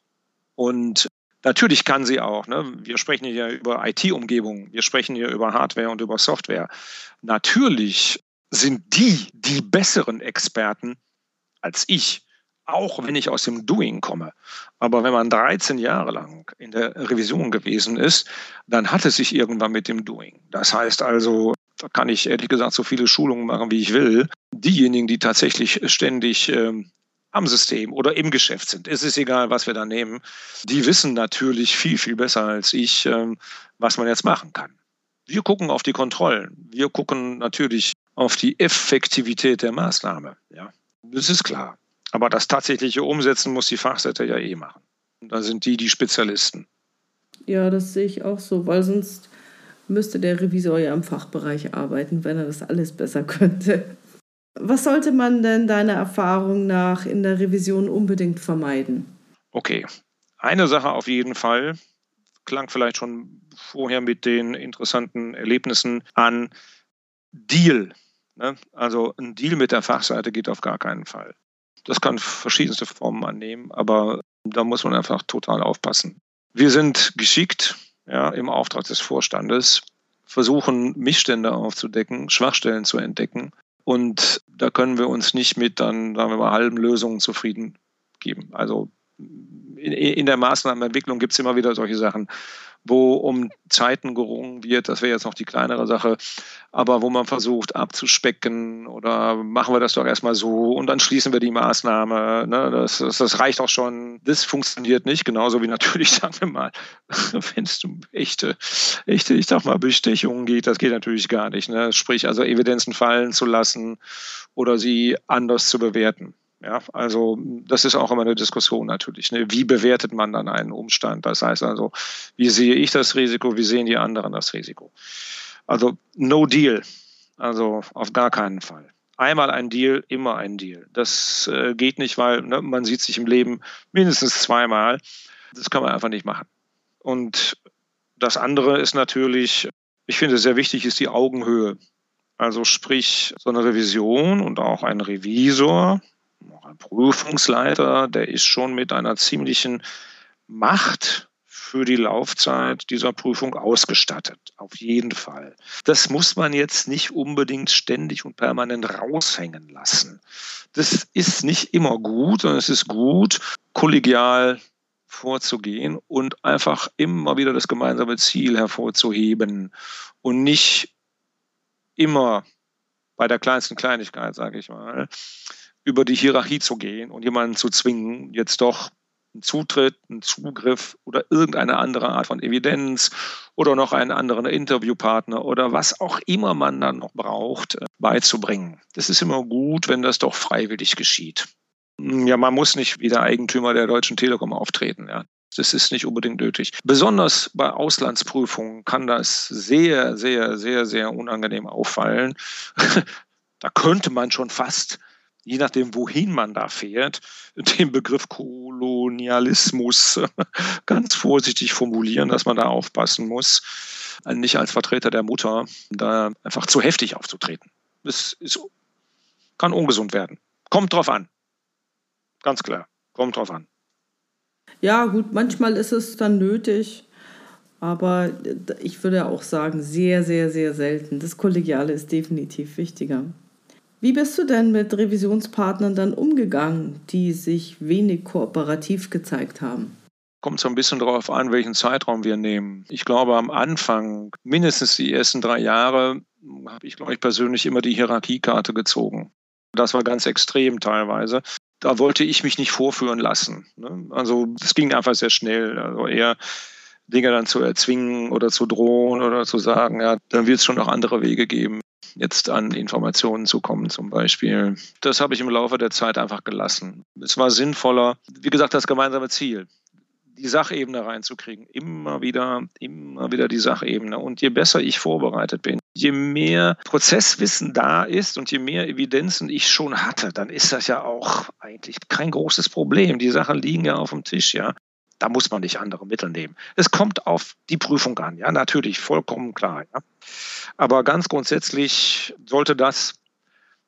Und natürlich kann sie auch. Ne? Wir sprechen hier über IT-Umgebungen, wir sprechen hier über Hardware und über Software. Natürlich sind die die besseren Experten als ich, auch wenn ich aus dem Doing komme. Aber wenn man 13 Jahre lang in der Revision gewesen ist, dann hat es sich irgendwann mit dem Doing. Das heißt also, da kann ich ehrlich gesagt so viele Schulungen machen, wie ich will. Diejenigen, die tatsächlich ständig ähm, am System oder im Geschäft sind. Es ist egal, was wir da nehmen. Die wissen natürlich viel, viel besser als ich, ähm, was man jetzt machen kann. Wir gucken auf die Kontrollen. Wir gucken natürlich auf die Effektivität der Maßnahme. Ja, das ist klar. Aber das tatsächliche Umsetzen muss die Fachseite ja eh machen. Und da sind die die Spezialisten.
Ja, das sehe ich auch so, weil sonst müsste der Revisor ja im Fachbereich arbeiten, wenn er das alles besser könnte. Was sollte man denn deiner Erfahrung nach in der Revision unbedingt vermeiden?
Okay, eine Sache auf jeden Fall, klang vielleicht schon vorher mit den interessanten Erlebnissen an, Deal. Ne? Also ein Deal mit der Fachseite geht auf gar keinen Fall. Das kann verschiedenste Formen annehmen, aber da muss man einfach total aufpassen. Wir sind geschickt ja, im Auftrag des Vorstandes, versuchen Missstände aufzudecken, Schwachstellen zu entdecken und da können wir uns nicht mit dann, sagen wir mal, halben Lösungen zufrieden geben. Also in, in der Maßnahmenentwicklung gibt es immer wieder solche Sachen, wo um Zeiten gerungen wird. Das wäre jetzt noch die kleinere Sache. Aber wo man versucht abzuspecken oder machen wir das doch erstmal so und dann schließen wir die Maßnahme. Ne? Das, das, das, reicht auch schon. Das funktioniert nicht. Genauso wie natürlich, sagen wir mal, wenn es um echte, echte, ich sag mal, Bestechungen geht, das geht natürlich gar nicht. Ne? Sprich, also Evidenzen fallen zu lassen oder sie anders zu bewerten. Ja, also das ist auch immer eine Diskussion natürlich. Ne? Wie bewertet man dann einen Umstand? Das heißt also, wie sehe ich das Risiko, wie sehen die anderen das Risiko? Also no deal, also auf gar keinen Fall. Einmal ein Deal, immer ein Deal. Das äh, geht nicht, weil ne, man sieht sich im Leben mindestens zweimal. Das kann man einfach nicht machen. Und das andere ist natürlich, ich finde sehr wichtig, ist die Augenhöhe. Also sprich, so eine Revision und auch ein Revisor, Prüfungsleiter, der ist schon mit einer ziemlichen Macht für die Laufzeit dieser Prüfung ausgestattet. Auf jeden Fall. Das muss man jetzt nicht unbedingt ständig und permanent raushängen lassen. Das ist nicht immer gut, sondern es ist gut, kollegial vorzugehen und einfach immer wieder das gemeinsame Ziel hervorzuheben und nicht immer bei der kleinsten Kleinigkeit, sage ich mal, über die Hierarchie zu gehen und jemanden zu zwingen, jetzt doch einen Zutritt, einen Zugriff oder irgendeine andere Art von Evidenz oder noch einen anderen Interviewpartner oder was auch immer man dann noch braucht, äh, beizubringen. Das ist immer gut, wenn das doch freiwillig geschieht. Hm, ja, man muss nicht wie der Eigentümer der Deutschen Telekom auftreten. Ja. Das ist nicht unbedingt nötig. Besonders bei Auslandsprüfungen kann das sehr, sehr, sehr, sehr unangenehm auffallen, Da könnte man schon fast, je nachdem, wohin man da fährt, den Begriff Kolonialismus ganz vorsichtig formulieren, dass man da aufpassen muss, nicht als Vertreter der Mutter da einfach zu heftig aufzutreten. Das ist, kann ungesund werden. Kommt drauf an. Ganz klar. Kommt drauf an.
Ja, gut, manchmal ist es dann nötig, aber ich würde auch sagen, sehr, sehr, sehr selten. Das Kollegiale ist definitiv wichtiger. Wie bist du denn mit Revisionspartnern dann umgegangen, die sich wenig kooperativ gezeigt haben?
Kommt so ein bisschen darauf an, welchen Zeitraum wir nehmen. Ich glaube, am Anfang, mindestens die ersten drei Jahre, habe ich, glaube ich, persönlich immer die Hierarchiekarte gezogen. Das war ganz extrem teilweise. Da wollte ich mich nicht vorführen lassen. Ne? Also es ging einfach sehr schnell. Also eher Dinge dann zu erzwingen oder zu drohen oder zu sagen, ja, dann wird es schon noch andere Wege geben, jetzt an Informationen zu kommen zum Beispiel. Das habe ich im Laufe der Zeit einfach gelassen. Es war sinnvoller, wie gesagt, das gemeinsame Ziel die Sachebene reinzukriegen. Immer wieder, immer wieder die Sachebene. Und je besser ich vorbereitet bin, je mehr Prozesswissen da ist und je mehr Evidenzen ich schon hatte, dann ist das ja auch eigentlich kein großes Problem. Die Sachen liegen ja auf dem Tisch, ja. Da muss man nicht andere Mittel nehmen. Es kommt auf die Prüfung an, ja, natürlich, vollkommen klar. Ja. Aber ganz grundsätzlich sollte das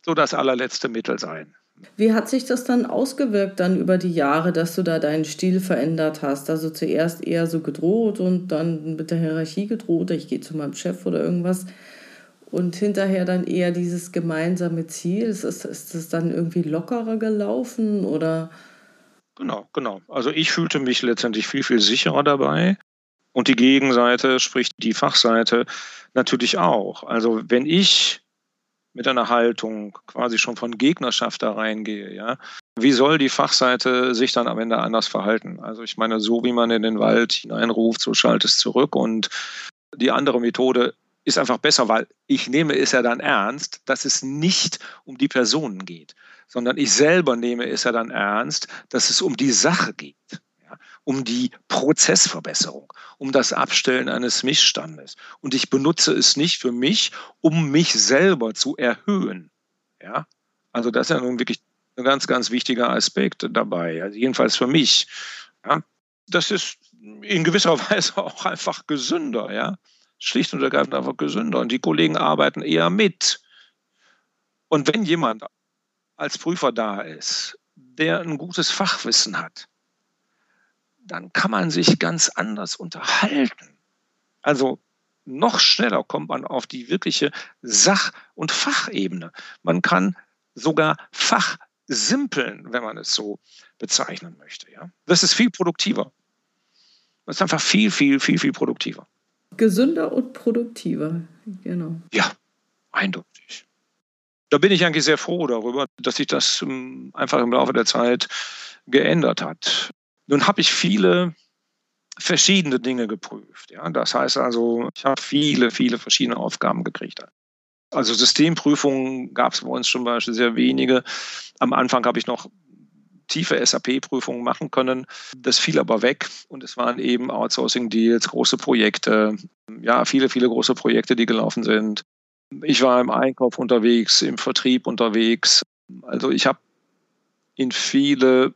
so das allerletzte Mittel sein.
Wie hat sich das dann ausgewirkt dann über die Jahre, dass du da deinen Stil verändert hast? Also zuerst eher so gedroht und dann mit der Hierarchie gedroht, ich gehe zu meinem Chef oder irgendwas. Und hinterher dann eher dieses gemeinsame Ziel. Ist, ist, das dann irgendwie lockerer gelaufen oder?
Genau, genau. Also ich fühlte mich letztendlich viel, viel sicherer dabei. Und die Gegenseite, sprich die Fachseite, natürlich auch. Also wenn ich mit einer Haltung quasi schon von Gegnerschaft da reingehe, ja, wie soll die Fachseite sich dann am Ende anders verhalten? Also ich meine, so wie man in den Wald hineinruft, so schaltet es zurück und die andere Methode ist einfach besser, weil ich nehme es ja dann ernst, dass es nicht um die Personen geht, sondern ich selber nehme es ja dann ernst, dass es um die Sache geht um die Prozessverbesserung, um das Abstellen eines Missstandes. Und ich benutze es nicht für mich, um mich selber zu erhöhen. Ja? Also das ist ja nun wirklich ein ganz, ganz wichtiger Aspekt dabei. Also jedenfalls für mich. Ja? Das ist in gewisser Weise auch einfach gesünder, ja. Schlicht und ergreifend einfach gesünder. Und die Kollegen arbeiten eher mit. Und wenn jemand als Prüfer da ist, der ein gutes Fachwissen hat, dann kann man sich ganz anders unterhalten. Also noch schneller kommt man auf die wirkliche Sach- und Fachebene. Man kann sogar fachsimpeln, wenn man es so bezeichnen möchte. Ja? Das ist viel produktiver. Das ist einfach viel, viel, viel, viel produktiver.
Gesünder und produktiver, genau.
Ja, eindeutig. Da bin ich eigentlich sehr froh darüber, dass sich das ähm, einfach im Laufe der Zeit geändert hat. Nun habe ich viele verschiedene Dinge geprüft. Ja? Das heißt also, ich habe viele, viele verschiedene Aufgaben gekriegt. Also Systemprüfungen gab es bei uns zum Beispiel sehr wenige. Am Anfang habe ich noch tiefe SAP-Prüfungen machen können. Das fiel aber weg und es waren eben Outsourcing-Deals, große Projekte, ja, viele, viele große Projekte, die gelaufen sind. Ich war im Einkauf unterwegs, im Vertrieb unterwegs. Also ich habe in viele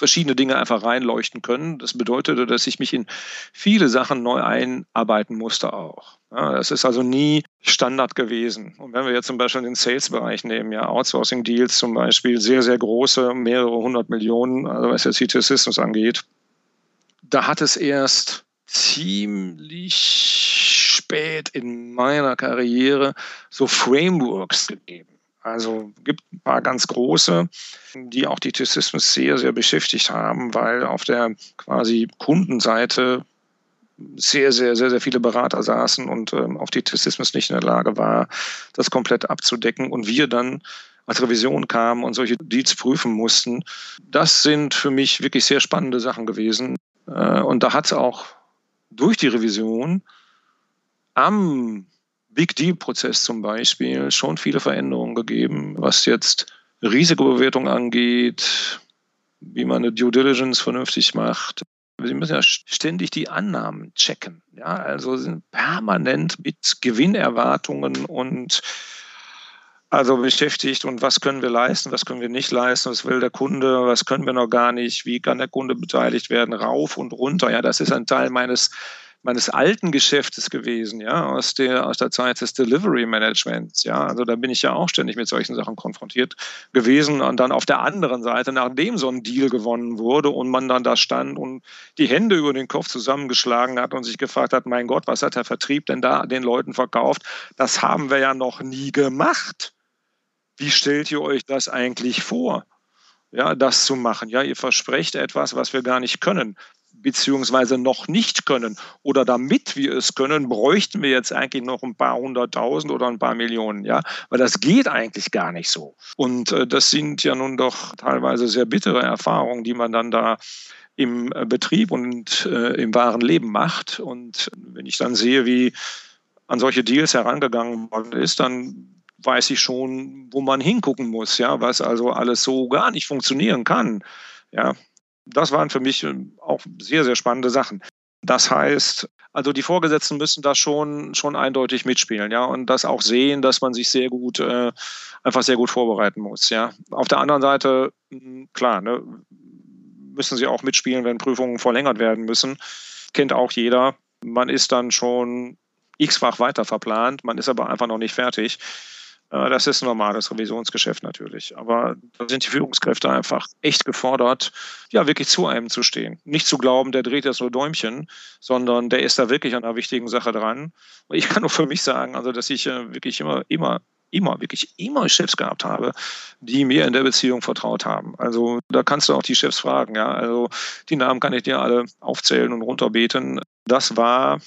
verschiedene Dinge einfach reinleuchten können. Das bedeutete, dass ich mich in viele Sachen neu einarbeiten musste auch. Ja, das ist also nie Standard gewesen. Und wenn wir jetzt zum Beispiel den Sales-Bereich nehmen, ja, Outsourcing-Deals zum Beispiel, sehr, sehr große, mehrere hundert Millionen, also was jetzt CT Systems angeht, da hat es erst ziemlich spät in meiner Karriere so Frameworks gegeben. Also gibt ein paar ganz große, die auch die T-Systems sehr, sehr beschäftigt haben, weil auf der quasi Kundenseite sehr, sehr, sehr, sehr viele Berater saßen und ähm, auf die T-Systems nicht in der Lage war, das komplett abzudecken. Und wir dann als Revision kamen und solche Deals prüfen mussten. Das sind für mich wirklich sehr spannende Sachen gewesen. Äh, und da hat es auch durch die Revision am Big Deal-Prozess zum Beispiel schon viele Veränderungen gegeben, was jetzt Risikobewertung angeht, wie man eine Due Diligence vernünftig macht. Sie müssen ja ständig die Annahmen checken. Ja, also sind permanent mit Gewinnerwartungen und also beschäftigt und was können wir leisten, was können wir nicht leisten, was will der Kunde, was können wir noch gar nicht, wie kann der Kunde beteiligt werden, rauf und runter. Ja, das ist ein Teil meines meines alten Geschäftes gewesen, ja, aus der, aus der Zeit des Delivery Managements, ja. Also da bin ich ja auch ständig mit solchen Sachen konfrontiert gewesen. Und dann auf der anderen Seite, nachdem so ein Deal gewonnen wurde und man dann da stand und die Hände über den Kopf zusammengeschlagen hat und sich gefragt hat, mein Gott, was hat der Vertrieb denn da den Leuten verkauft? Das haben wir ja noch nie gemacht. Wie stellt ihr euch das eigentlich vor? ja, das zu machen. Ja, ihr versprecht etwas, was wir gar nicht können beziehungsweise noch nicht können. Oder damit wir es können, bräuchten wir jetzt eigentlich noch ein paar hunderttausend oder ein paar Millionen, ja, weil das geht eigentlich gar nicht so. Und äh, das sind ja nun doch teilweise sehr bittere Erfahrungen, die man dann da im äh, Betrieb und äh, im wahren Leben macht. Und wenn ich dann sehe, wie an solche Deals herangegangen worden ist, dann weiß ich schon, wo man hingucken muss, ja, was also alles so gar nicht funktionieren kann. Ja, das waren für mich ähm, auch sehr, sehr spannende Sachen. Das heißt, also die Vorgesetzten müssen da schon, schon eindeutig mitspielen, ja, und das auch sehen, dass man sich sehr gut, äh, einfach sehr gut vorbereiten muss, ja. Auf der anderen Seite, hm, klar, ne, müssen sie auch mitspielen, wenn Prüfungen verlängert werden müssen. Kennt auch jeder. Man ist dann schon x-fach weiter verplant, man ist aber einfach noch nicht fertig. Äh, das ist ein normales Revisionsgeschäft natürlich. Aber da sind die Führungskräfte einfach echt gefordert, ja, wirklich zu einem zu stehen. Nicht zu glauben, der dreht jetzt nur Däumchen, sondern der ist da wirklich an einer wichtigen Sache dran. Ich kann nur für mich sagen, also, dass ich äh, wirklich immer, immer, immer, wirklich immer Chefs gehabt habe, die mir in der Beziehung vertraut haben. Also, da kannst du auch die Chefs fragen, ja. Also, die Namen kann ich dir alle aufzählen und runterbeten. Das war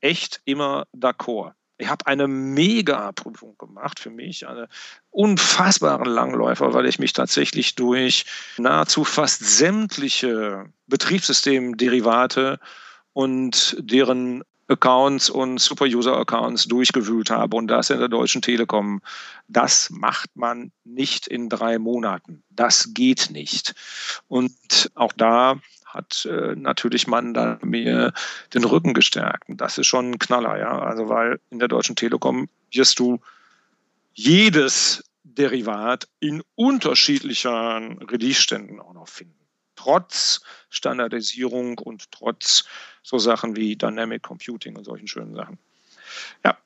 echt immer d'accord. Ich habe eine Mega-Prüfung gemacht für mich, eine unfassbaren Langläufer, weil ich mich tatsächlich durch nahezu fast sämtliche Betriebssystemderivate und deren Accounts und Super-User-Accounts durchgewühlt habe und das in der Deutschen Telekom. Das macht man nicht in drei Monaten. Das geht nicht. Und auch da hat äh, natürlich man da mir den Rücken gestärkt. Und das ist schon ein Knaller, ja. Also weil in der Deutschen Telekom wirst du jedes Derivat in unterschiedlichen Release-Ständen auch noch finden. Trotz Standardisierung und trotz so Sachen wie Dynamic Computing und solchen schönen Sachen. Ja.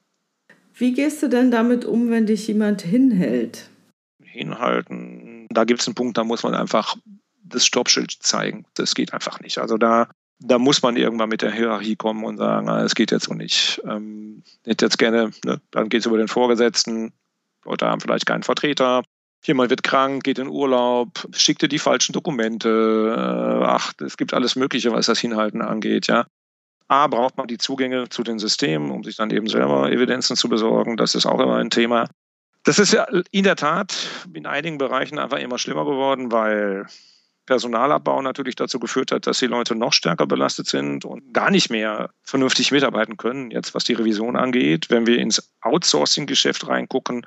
Wie gehst du denn damit um, wenn dich jemand hinhält?
Hinhalten. Da gibt es einen Punkt, da muss man einfach das Stoppschild zeigen. Das geht einfach nicht. Also da, da muss man irgendwann mit der Hierarchie kommen und sagen, ah, es geht jetzt so nicht. Ähm, hätte jetzt gerne, ne, dann geht es über den Vorgesetzten, Leute haben vielleicht keinen Vertreter, jemand wird krank, geht in Urlaub, schickt dir die falschen Dokumente, äh, ach, es gibt alles Mögliche, was das Hinhalten angeht, ja. A, braucht man die Zugänge zu den Systemen, um sich dann eben selber Evidenzen zu besorgen. Das ist auch immer ein Thema. Das ist ja in der Tat in einigen Bereichen einfach immer schlimmer geworden, weil Personalabbau natürlich dazu geführt hat, dass die Leute noch stärker belastet sind und gar nicht mehr vernünftig mitarbeiten können, jetzt was die Revision angeht. Wenn wir ins Outsourcing-Geschäft reingucken,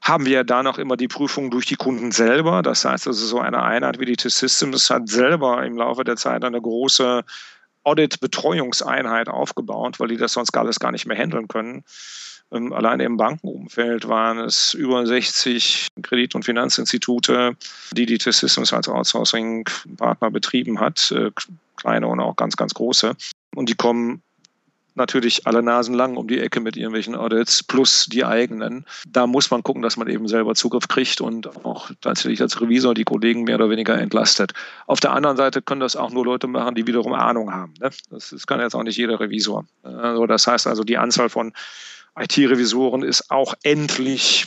haben wir ja da noch immer die Prüfung durch die Kunden selber. Das heißt also, so eine Einheit wie die T-Systems hat selber im Laufe der Zeit eine große Audit-Betreuungseinheit aufgebaut, weil die das sonst alles gar nicht mehr handeln können. Ähm, allein im Bankenumfeld waren es über 60 Kredit- und Finanzinstitute, die die T-Systems als Outsourcing-Partner betrieben hat, äh, kleine und auch ganz, ganz große. Und die kommen natürlich alle Nasen lang um die Ecke mit irgendwelchen Audits plus die eigenen. Da muss man gucken, dass man eben selber Zugriff kriegt und auch tatsächlich als Revisor die Kollegen mehr oder weniger entlastet. Auf der anderen Seite können das auch nur Leute machen, die wiederum Ahnung haben. Ne? Das, das kann jetzt auch nicht jeder Revisor. Also das heißt also, die Anzahl von IT-Revisoren ist auch endlich,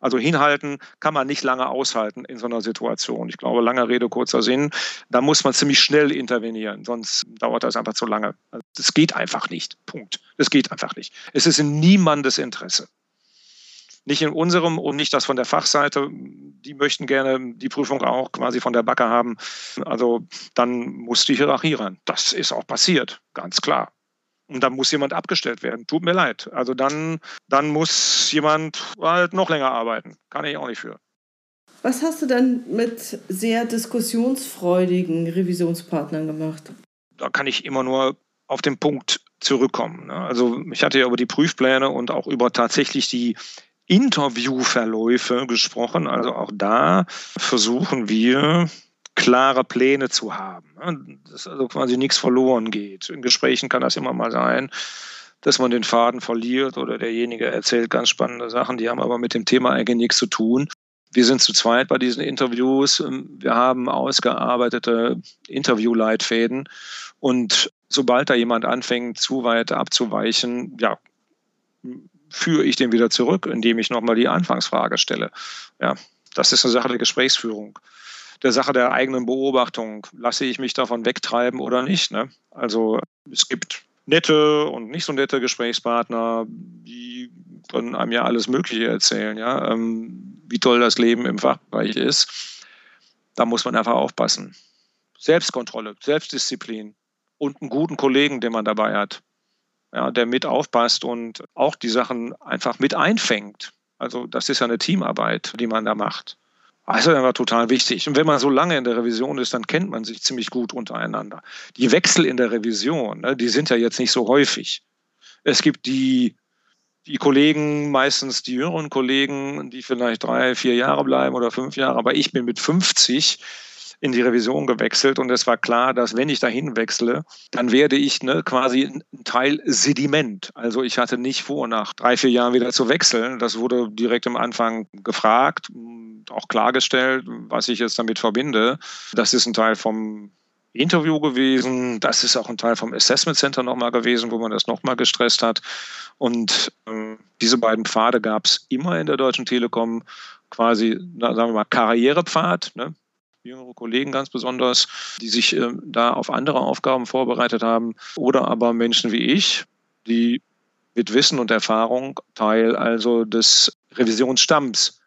also hinhalten kann man nicht lange aushalten in so einer Situation. Ich glaube, lange Rede, kurzer Sinn, da muss man ziemlich schnell intervenieren, sonst dauert das einfach zu lange. Also das geht einfach nicht. Punkt. Das geht einfach nicht. Es ist in niemandes Interesse. Nicht in unserem und nicht das von der Fachseite. Die möchten gerne die Prüfung auch quasi von der Backe haben. Also dann muss die Hierarchie ran. Das ist auch passiert, ganz klar. Und dann muss jemand abgestellt werden. Tut mir leid. Also dann, dann muss jemand halt noch länger arbeiten. Kann ich auch nicht für.
Was hast du denn mit sehr diskussionsfreudigen Revisionspartnern gemacht?
Da kann ich immer nur auf den Punkt zurückkommen. Ne? Also ich hatte ja über die Prüfpläne und auch über tatsächlich die Interviewverläufe gesprochen. Also auch da versuchen wir klare Pläne zu haben. Ne? Dass also quasi nichts verloren geht. In Gesprächen kann das immer mal sein, dass man den Faden verliert oder derjenige erzählt ganz spannende Sachen, die haben aber mit dem Thema eigentlich nichts zu tun. Wir sind zu zweit bei diesen Interviews. Wir haben ausgearbeitete Interviewleitfäden und sobald da jemand anfängt, zu weit abzuweichen, ja, führe ich den wieder zurück, indem ich nochmal die Anfangsfrage stelle. Ja, das ist eine Sache der Gesprächsführung, der Sache der eigenen Beobachtung. Lasse ich mich davon wegtreiben oder nicht? Ne? Also es gibt nette und nicht so nette Gesprächspartner, die können einem ja alles Mögliche erzählen, ja, ähm, wie toll das Leben im Fachbereich ist. Da muss man einfach aufpassen. Selbstkontrolle, Selbstdisziplin und einen guten Kollegen, den man dabei hat ja, der mit aufpasst und auch die Sachen einfach mit einfängt. Also das ist ja eine Teamarbeit, die man da macht. Also das war total wichtig. Und wenn man so lange in der Revision ist, dann kennt man sich ziemlich gut untereinander. Die Wechsel in der Revision, ne, die sind ja jetzt nicht so häufig. Es gibt die, die Kollegen, meistens die jüngeren Kollegen, die vielleicht drei, vier Jahre bleiben oder fünf Jahre, aber ich bin mit 50 in die Revision gewechselt und es war klar, dass wenn ich dahin wechsle, dann werde ich ne, quasi ein Teil Sediment. Also ich hatte nicht vor, nach drei, vier Jahren wieder zu wechseln. Das wurde direkt am Anfang gefragt, auch klargestellt, was ich jetzt damit verbinde. Das ist ein Teil vom Interview gewesen. Das ist auch ein Teil vom Assessment Center nochmal gewesen, wo man das nochmal gestresst hat. Und äh, diese beiden Pfade gab es immer in der Deutschen Telekom, quasi, sagen wir mal, Karrierepfad. Ne? Jüngere Kollegen ganz besonders, die sich äh, da auf andere Aufgaben vorbereitet haben oder aber Menschen wie ich, die mit Wissen und Erfahrung Teil also des Revisionsstamms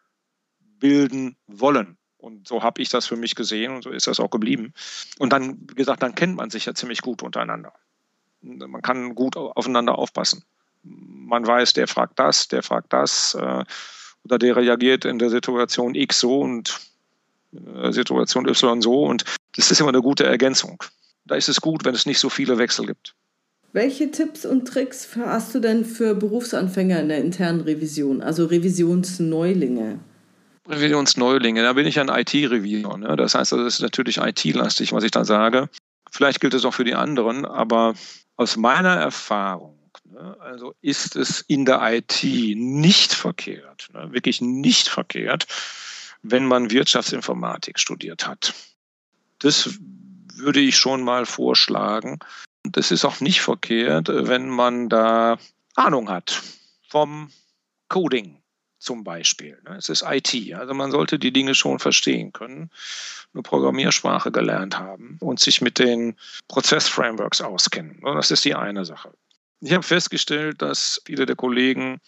bilden wollen. Und so habe ich das für mich gesehen und so ist das auch geblieben. Und dann, wie gesagt, dann kennt man sich ja ziemlich gut untereinander. Man kann gut aufeinander aufpassen. Man weiß, der fragt das, der fragt das äh, oder der reagiert in der Situation X so und Situation Y so und das ist immer eine gute Ergänzung. Da ist es gut, wenn es nicht so viele Wechsel gibt.
Welche Tipps und Tricks hast du denn für Berufsanfänger in der internen Revision, also Revisionsneulinge?
Revisionsneulinge, da bin ich ein IT-Revisor. Ne? Das heißt, das ist natürlich IT-lastig, was ich da sage. Vielleicht gilt es auch für die anderen, aber aus meiner Erfahrung, ne, also ist es in der IT nicht verkehrt, ne, wirklich nicht verkehrt, wenn man Wirtschaftsinformatik studiert hat. Das würde ich schon mal vorschlagen. Das ist auch nicht verkehrt, wenn man da Ahnung hat vom Coding zum Beispiel. Es ist IT, also man sollte die Dinge schon verstehen können, eine Programmiersprache gelernt haben und sich mit den Prozessframeworks auskennen. Das ist die eine Sache. Ich habe festgestellt, dass viele der Kollegen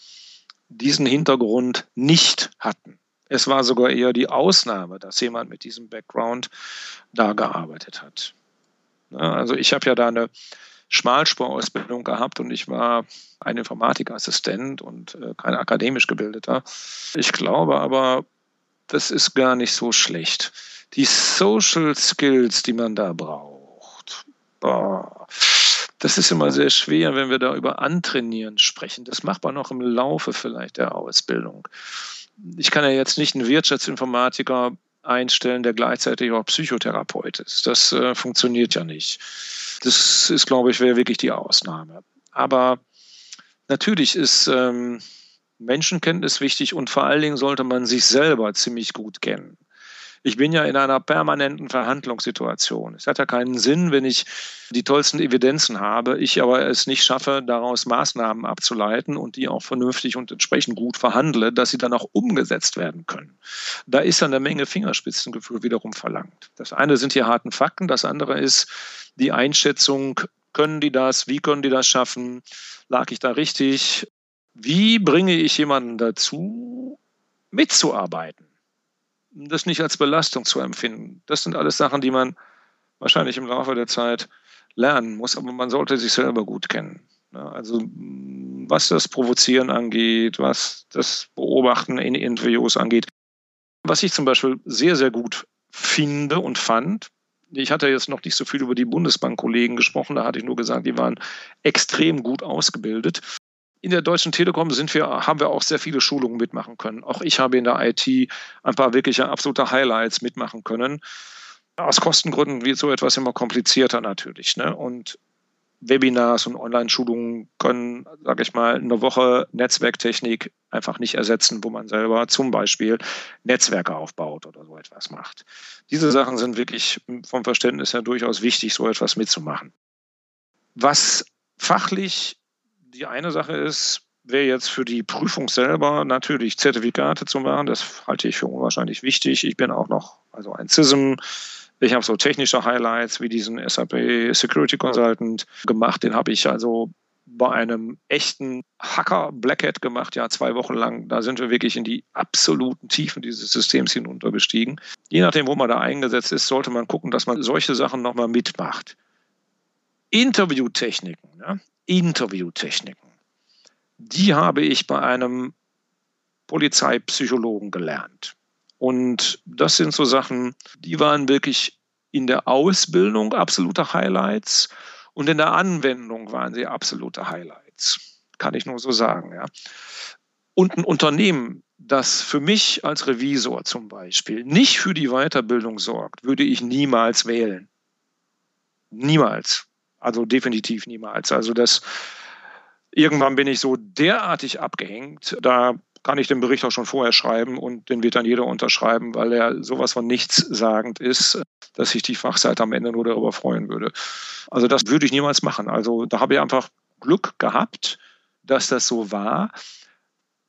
diesen Hintergrund nicht hatten. Es war sogar eher die Ausnahme, dass jemand mit diesem Background da gearbeitet hat. Also ich habe ja da eine Schmalspurausbildung gehabt und ich war ein Informatikassistent und äh, kein akademisch gebildeter. Ich glaube aber, das ist gar nicht so schlecht. Die Social Skills, die man da braucht, boah, das ist immer sehr schwer, wenn wir da über Antrainieren sprechen. Das macht man noch im Laufe vielleicht der Ausbildung ich kann ja jetzt nicht einen Wirtschaftsinformatiker einstellen, der gleichzeitig auch Psychotherapeut ist. Das äh, funktioniert ja nicht. Das ist, glaube ich, wäre wirklich die Ausnahme. Aber natürlich ist ähm, Menschenkenntnis wichtig und vor allen Dingen sollte man sich selber ziemlich gut kennen. Ich bin ja in einer permanenten Verhandlungssituation. Es hat ja keinen Sinn, wenn ich die tollsten Evidenzen habe, ich aber es nicht schaffe, daraus Maßnahmen abzuleiten und die auch vernünftig und entsprechend gut verhandle, dass sie dann auch umgesetzt werden können. Da ist dann eine Menge Fingerspitzengefühl wiederum verlangt. Das eine sind die harten Fakten, das andere ist die Einschätzung, können die das, wie können die das schaffen, lag ich da richtig, wie bringe ich jemanden dazu, mitzuarbeiten? Das nicht als Belastung zu empfinden. Das sind alles Sachen, die man wahrscheinlich im Laufe der Zeit lernen muss, aber man sollte sich selber gut kennen. Also was das Provozieren angeht, was das Beobachten in Interviews angeht. Was ich zum Beispiel sehr, sehr gut finde und fand, ich hatte jetzt noch nicht so viel über die Bundesbank-Kollegen gesprochen, da hatte ich nur gesagt, die waren extrem gut ausgebildet. In der Deutschen Telekom sind wir, haben wir auch sehr viele Schulungen mitmachen können. Auch ich habe in der IT ein paar wirkliche absolute Highlights mitmachen können. Aus Kostengründen wird so etwas immer komplizierter natürlich. Ne? Und Webinars und Online-Schulungen können, sage ich mal, eine Woche Netzwerktechnik einfach nicht ersetzen, wo man selber zum Beispiel Netzwerke aufbaut oder so etwas macht. Diese Sachen sind wirklich vom Verständnis her durchaus wichtig, so etwas mitzumachen. Was fachlich die eine Sache ist, wäre jetzt für die Prüfung selber natürlich Zertifikate zu machen. Das halte ich für unwahrscheinlich wichtig. Ich bin auch noch also ein CISM. Ich habe so technische Highlights wie diesen SAP Security Consultant gemacht. Den habe ich also bei einem echten Hacker Black Hat gemacht, ja, zwei Wochen lang. Da sind wir wirklich in die absoluten Tiefen dieses Systems hinuntergestiegen. Je nachdem, wo man da eingesetzt ist, sollte man gucken, dass man solche Sachen nochmal mitmacht. Interviewtechniken. Ja? Interviewtechniken. Die habe ich bei einem Polizeipsychologen gelernt. Und das sind so Sachen, die waren wirklich in der Ausbildung absolute Highlights und in der Anwendung waren sie absolute Highlights. Kann ich nur so sagen. Ja. Und ein Unternehmen, das für mich als Revisor zum Beispiel nicht für die Weiterbildung sorgt, würde ich niemals wählen. Niemals. Also definitiv niemals. Also das irgendwann bin ich so derartig abgehängt, da kann ich den Bericht auch schon vorher schreiben und den wird dann jeder unterschreiben, weil er sowas von nichts sagend ist, dass sich die Fachseite am Ende nur darüber freuen würde. Also das würde ich niemals machen. Also da habe ich einfach Glück gehabt, dass das so war.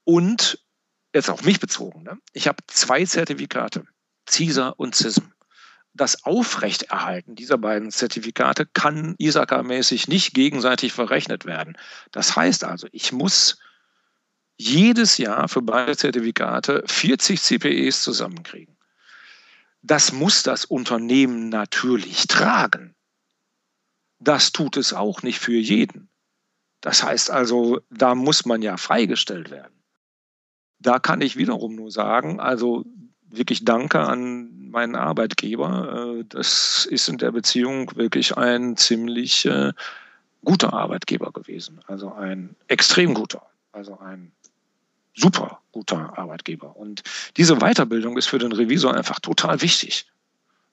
Und jetzt auf mich bezogen. Ne? Ich habe zwei Zertifikate, CISA und CISM das Aufrechterhalten dieser beiden Zertifikate kann ISACA-mäßig nicht gegenseitig verrechnet werden. Das heißt also, ich muss jedes Jahr für beide Zertifikate 40 CPEs zusammenkriegen. Das muss das Unternehmen natürlich tragen. Das tut es auch nicht für jeden. Das heißt also, da muss man ja freigestellt werden. Da kann ich wiederum nur sagen, also wirklich Danke an meinen Arbeitgeber. Äh, das ist in der Beziehung wirklich ein ziemlich äh, guter Arbeitgeber gewesen. Also ein extrem guter, also ein super guter Arbeitgeber. Und diese Weiterbildung ist für den Revisor einfach total wichtig.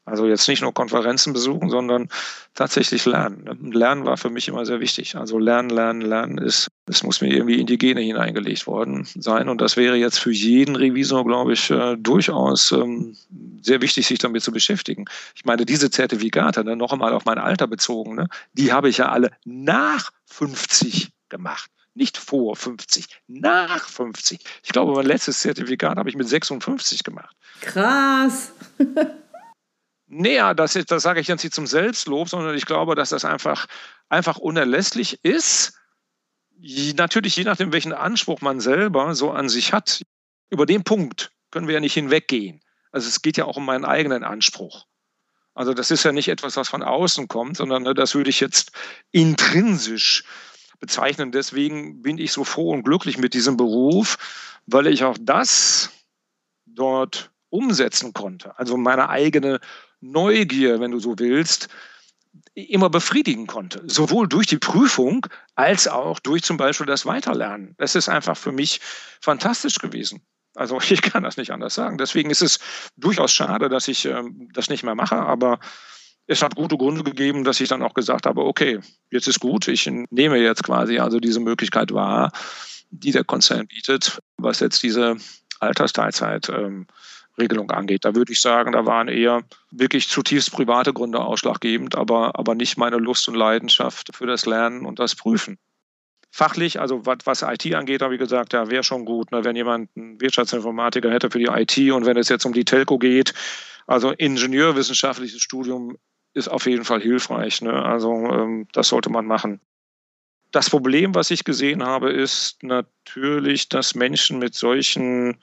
Also jetzt nicht nur Konferenzen besuchen, sondern tatsächlich lernen. Lernen war für mich immer sehr wichtig. Also lernen, lernen, lernen ist, es muss mir irgendwie in die Gene hineingelegt worden sein. Und das wäre jetzt für jeden Revisor, glaube ich, äh, durchaus ähm, sehr wichtig, sich damit zu beschäftigen. Ich meine, diese Zertifikate, ne, noch einmal auf mein Alter bezogen, ne, die habe ich ja alle nach 50 gemacht nicht vor 50, nach 50. Ich glaube, mein letztes Zertifikat habe ich mit 56 gemacht.
Krass.
Naja, das, das sage ich jetzt nicht zum Selbstlob, sondern ich glaube, dass das einfach, einfach unerlässlich ist. Natürlich, je nachdem, welchen Anspruch man selber so an sich hat, über den Punkt können wir ja nicht hinweggehen. Also es geht ja auch um meinen eigenen Anspruch. Also das ist ja nicht etwas, was von außen kommt, sondern ne, das würde ich jetzt intrinsisch bezeichnen. Deswegen bin ich so froh und glücklich mit diesem Beruf, weil ich auch das dort umsetzen konnte. Also meine eigene Neugier, wenn du so willst, immer befriedigen konnte. Sowohl durch die Prüfung als auch durch zum Beispiel das Weiterlernen. Das ist einfach für mich fantastisch gewesen. Also ich kann das nicht anders sagen. Deswegen ist es durchaus schade, dass ich ähm, das nicht mehr mache, aber es hat gute Gründe gegeben, dass ich dann auch gesagt habe, okay, jetzt ist gut, ich nehme jetzt quasi also diese Möglichkeit wahr, die der Konzern bietet, was jetzt diese Altersteilzeit ähm, Regelung angeht. Da würde ich sagen, da waren eher wirklich zutiefst private Gründe ausschlaggebend, aber, aber nicht meine Lust und Leidenschaft für das Lernen und das Prüfen. Fachlich, also was, was IT angeht, habe ich gesagt, ja, wäre schon gut, ne, wenn jemand einen Wirtschaftsinformatiker hätte für die IT und wenn es jetzt um die Telco geht, also ingenieurwissenschaftliches Studium ist auf jeden Fall hilfreich. Ne? Also ähm, das sollte man machen. Das Problem, was ich gesehen habe, ist natürlich, dass Menschen mit solchen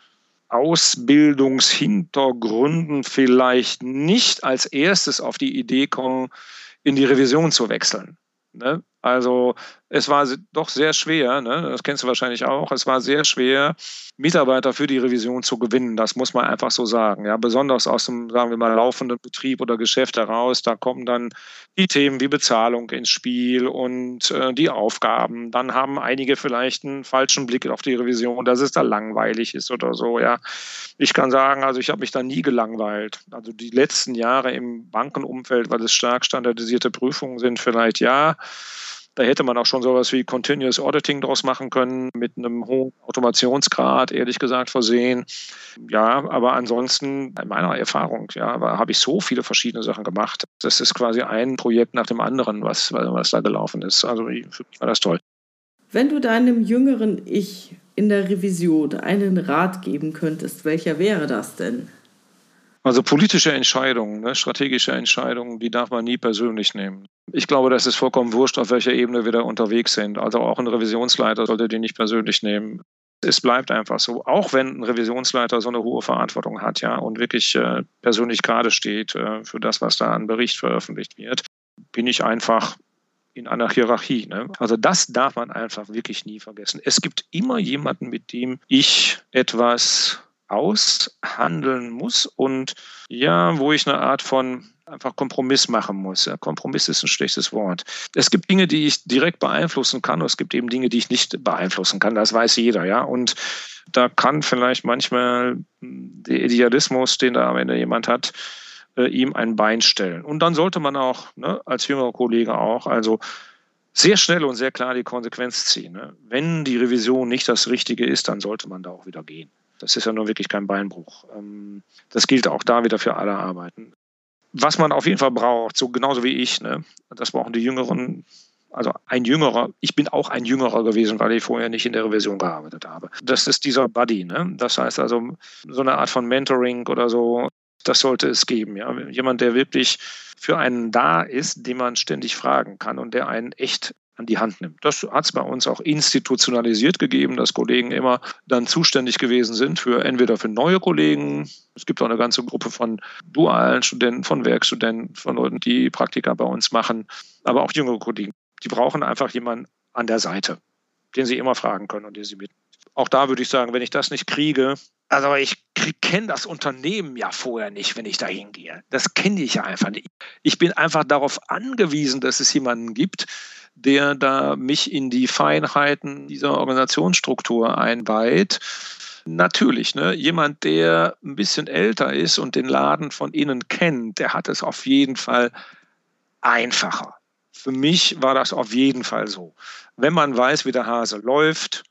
Ausbildungshintergründen vielleicht nicht als erstes auf die Idee kommen, in die Revision zu wechseln. Ne? Also es war doch sehr schwer, ne? das kennst du wahrscheinlich auch, es war sehr schwer, Mitarbeiter für die Revision zu gewinnen. Das muss man einfach so sagen. Ja? Besonders aus dem, sagen wir mal, laufenden Betrieb oder Geschäft heraus. Da kommen dann die Themen wie Bezahlung ins Spiel und äh, die Aufgaben. Dann haben einige vielleicht einen falschen Blick auf die Revision, dass es da langweilig ist oder so. Ja? Ich kann sagen, also ich habe mich da nie gelangweilt. Also die letzten Jahre im Bankenumfeld, weil es stark standardisierte Prüfungen sind, vielleicht ja. Da hätte man auch schon sowas wie Continuous Auditing draus machen können, mit einem hohen Automationsgrad, ehrlich gesagt, versehen. Ja, aber ansonsten, in meiner Erfahrung, ja, habe ich so viele verschiedene Sachen gemacht. Das ist quasi ein Projekt nach dem anderen, was, was da gelaufen ist. Also für mich war das toll.
Wenn du deinem jüngeren Ich in der Revision einen Rat geben könntest, welcher wäre das denn?
Also politische Entscheidungen, ne, strategische Entscheidungen, die darf man nie persönlich nehmen. Ich glaube, das ist vollkommen wurscht, auf welcher Ebene wir da unterwegs sind. Also auch ein Revisionsleiter sollte die nicht persönlich nehmen. Es bleibt einfach so, auch wenn ein Revisionsleiter so eine hohe Verantwortung hat, ja, und wirklich äh, persönlich gerade steht äh, für das, was da an Bericht veröffentlicht wird, bin ich einfach in einer Hierarchie. Ne? Also das darf man einfach wirklich nie vergessen. Es gibt immer jemanden, mit dem ich etwas aushandeln muss und ja, wo ich eine Art von einfach Kompromiss machen muss. Ja, Kompromiss ist ein schlechtes Wort. Es gibt Dinge, die ich direkt beeinflussen kann, und es gibt eben Dinge, die ich nicht beeinflussen kann. Das weiß jeder, ja. Und da kann vielleicht manchmal der Idealismus, den da am Ende jemand hat, äh, ihm ein Bein stellen. Und dann sollte man auch, ne, als jüngerer Kollege auch, also sehr schnell und sehr klar die Konsequenz ziehen. Ne? Wenn die Revision nicht das Richtige ist, dann sollte man da auch wieder gehen. Das ist ja nur wirklich kein Beinbruch. Ähm, das gilt auch da wieder für alle Arbeiten. Was man auf jeden Fall braucht, so genauso wie ich, ne, das brauchen die Jüngeren, also ein Jüngerer, ich bin auch ein Jüngerer gewesen, weil ich vorher nicht in der Revision gearbeitet habe. Das ist dieser Buddy, ne? Das heißt also, so eine Art von Mentoring oder so, das sollte es geben. Ja? Jemand, der wirklich für einen da ist, den man ständig fragen kann und der einen echt an die Hand nimmt. Das hat es bei uns auch institutionalisiert gegeben, dass Kollegen immer dann zuständig gewesen sind für entweder für neue Kollegen, es gibt auch eine ganze Gruppe von dualen Studenten, von Werkstudenten, von Leuten, die Praktika bei uns machen, aber auch jüngere Kollegen. Die brauchen einfach jemanden an der Seite, den sie immer fragen können und den sie mit. Auch da würde ich sagen, wenn ich das nicht kriege, also ich kenne das Unternehmen ja vorher nicht, wenn ich da hingehe. Das kenne ich ja einfach nicht. Ich bin einfach darauf angewiesen, dass es jemanden gibt, der da mich in die Feinheiten dieser Organisationsstruktur einweiht. Natürlich, ne? jemand, der ein bisschen älter ist und den Laden von innen kennt, der hat es auf jeden Fall einfacher. Für mich war das auf jeden Fall so. Wenn man weiß, wie der Hase läuft,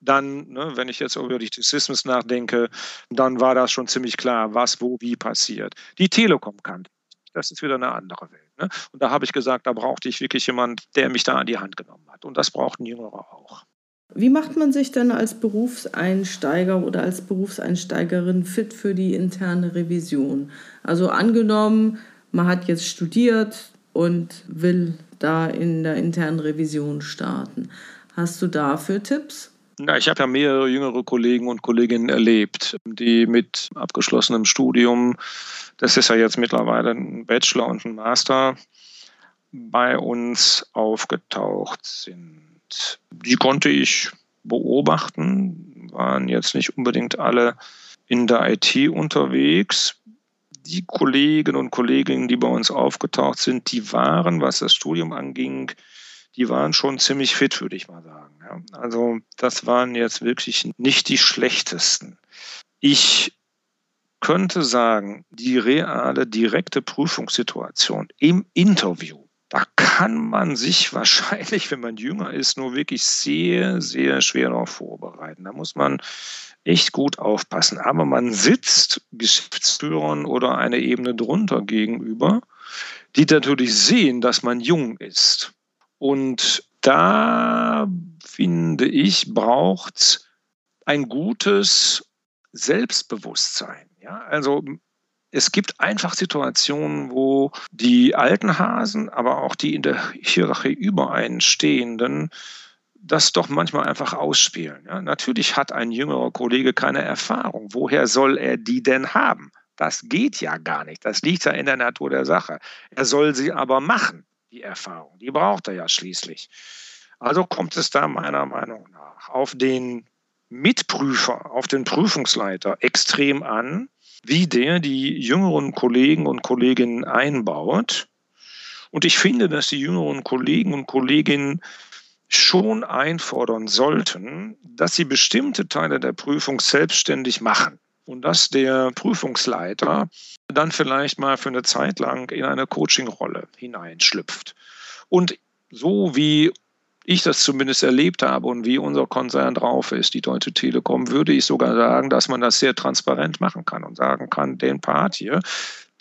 dann, ne, wenn ich jetzt über die Systems nachdenke, dann war das schon ziemlich klar, was wo wie passiert. Die Telekom kannte das ist wieder eine andere Welt. Ne? Und da habe ich gesagt, da brauchte ich wirklich jemand, der mich da an die Hand genommen hat. Und das braucht ein Jüngerer auch.
Wie macht man sich denn als Berufseinsteiger oder als Berufseinsteigerin fit für die interne Revision? Also angenommen, man hat jetzt studiert und will da in der internen Revision starten. Hast du dafür Tipps?
Ja, ich habe ja mehrere jüngere Kollegen und Kolleginnen erlebt, die mit abgeschlossenem Studium, das ist ja jetzt mittlerweile ein Bachelor und ein Master, bei uns aufgetaucht sind. Die konnte ich beobachten, waren jetzt nicht unbedingt alle in der IT unterwegs. Die Kollegen und Kolleginnen, die bei uns aufgetaucht sind, die waren, was das Studium anging, die waren schon ziemlich fit, würde ich mal sagen. Ja. Also das waren jetzt wirklich nicht die schlechtesten. Ich könnte sagen, die reale, direkte Prüfungssituation im Interview, da kann man sich wahrscheinlich, wenn man jünger ist, nur wirklich sehr, sehr schwer darauf vorbereiten. Da muss man echt gut aufpassen. Aber man sitzt Geschäftsführern oder eine Ebene drunter gegenüber, die natürlich sehen, dass man jung ist. Und da finde ich, braucht es ein gutes Selbstbewusstsein. Ja? Also es gibt einfach Situationen, wo die alten Hasen, aber auch die in der Hierarchie über einen stehenden, das doch manchmal einfach ausspielen. Ja? Natürlich hat ein jüngerer Kollege keine Erfahrung. Woher soll er die denn haben? Das geht ja gar nicht. Das liegt ja in der Natur der Sache. Er soll sie aber machen. Die Erfahrung. Die braucht er ja schließlich. Also kommt es da meiner Meinung nach auf den Mitprüfer, auf den Prüfungsleiter extrem an, wie der die jüngeren Kollegen und Kolleginnen einbaut. Und ich finde, dass die jüngeren Kollegen und Kolleginnen schon einfordern sollten, dass sie bestimmte Teile der Prüfung selbstständig machen und dass der Prüfungsleiter dann vielleicht mal für eine Zeit lang in eine Coaching-Rolle hineinschlüpft. Und so wie ich das zumindest erlebt habe und wie unser Konzern drauf ist, die Deutsche Telekom, würde ich sogar sagen, dass man das sehr transparent machen kann und sagen kann, den Part hier,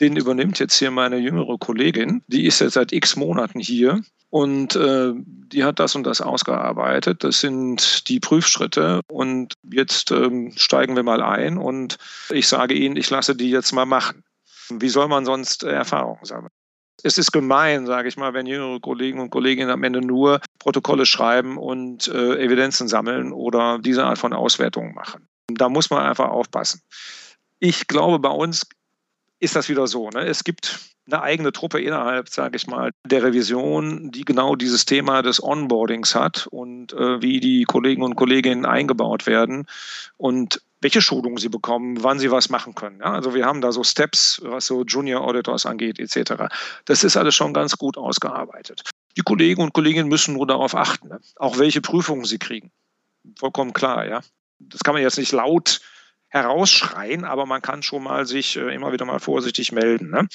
den übernimmt jetzt hier meine jüngere Kollegin, die ist jetzt seit x Monaten hier und äh, die hat das und das ausgearbeitet. Das sind die Prüfschritte. Und jetzt ähm, steigen wir mal ein und ich sage Ihnen, ich lasse die jetzt mal machen. Wie soll man sonst Erfahrungen sammeln? Es ist gemein, sage ich mal, wenn jüngere Kollegen und Kolleginnen am Ende nur Protokolle schreiben und äh, Evidenzen sammeln oder diese Art von Auswertungen machen. Da muss man einfach aufpassen. Ich glaube, bei uns ist das wieder so. Ne? Es gibt eine eigene Truppe innerhalb, sage ich mal, der Revision, die genau dieses Thema des Onboardings hat und äh, wie die Kollegen und Kolleginnen eingebaut werden und welche Schulungen sie bekommen, wann sie was machen können. Ja, also wir haben da so Steps, was so Junior Auditors angeht, etc. Das ist alles schon ganz gut ausgearbeitet. Die Kollegen und Kolleginnen müssen nur darauf achten, ne? auch welche Prüfungen sie kriegen. Vollkommen klar, ja. Das kann man jetzt nicht laut herausschreien, aber man kann schon mal sich äh, immer wieder mal vorsichtig melden. Ne?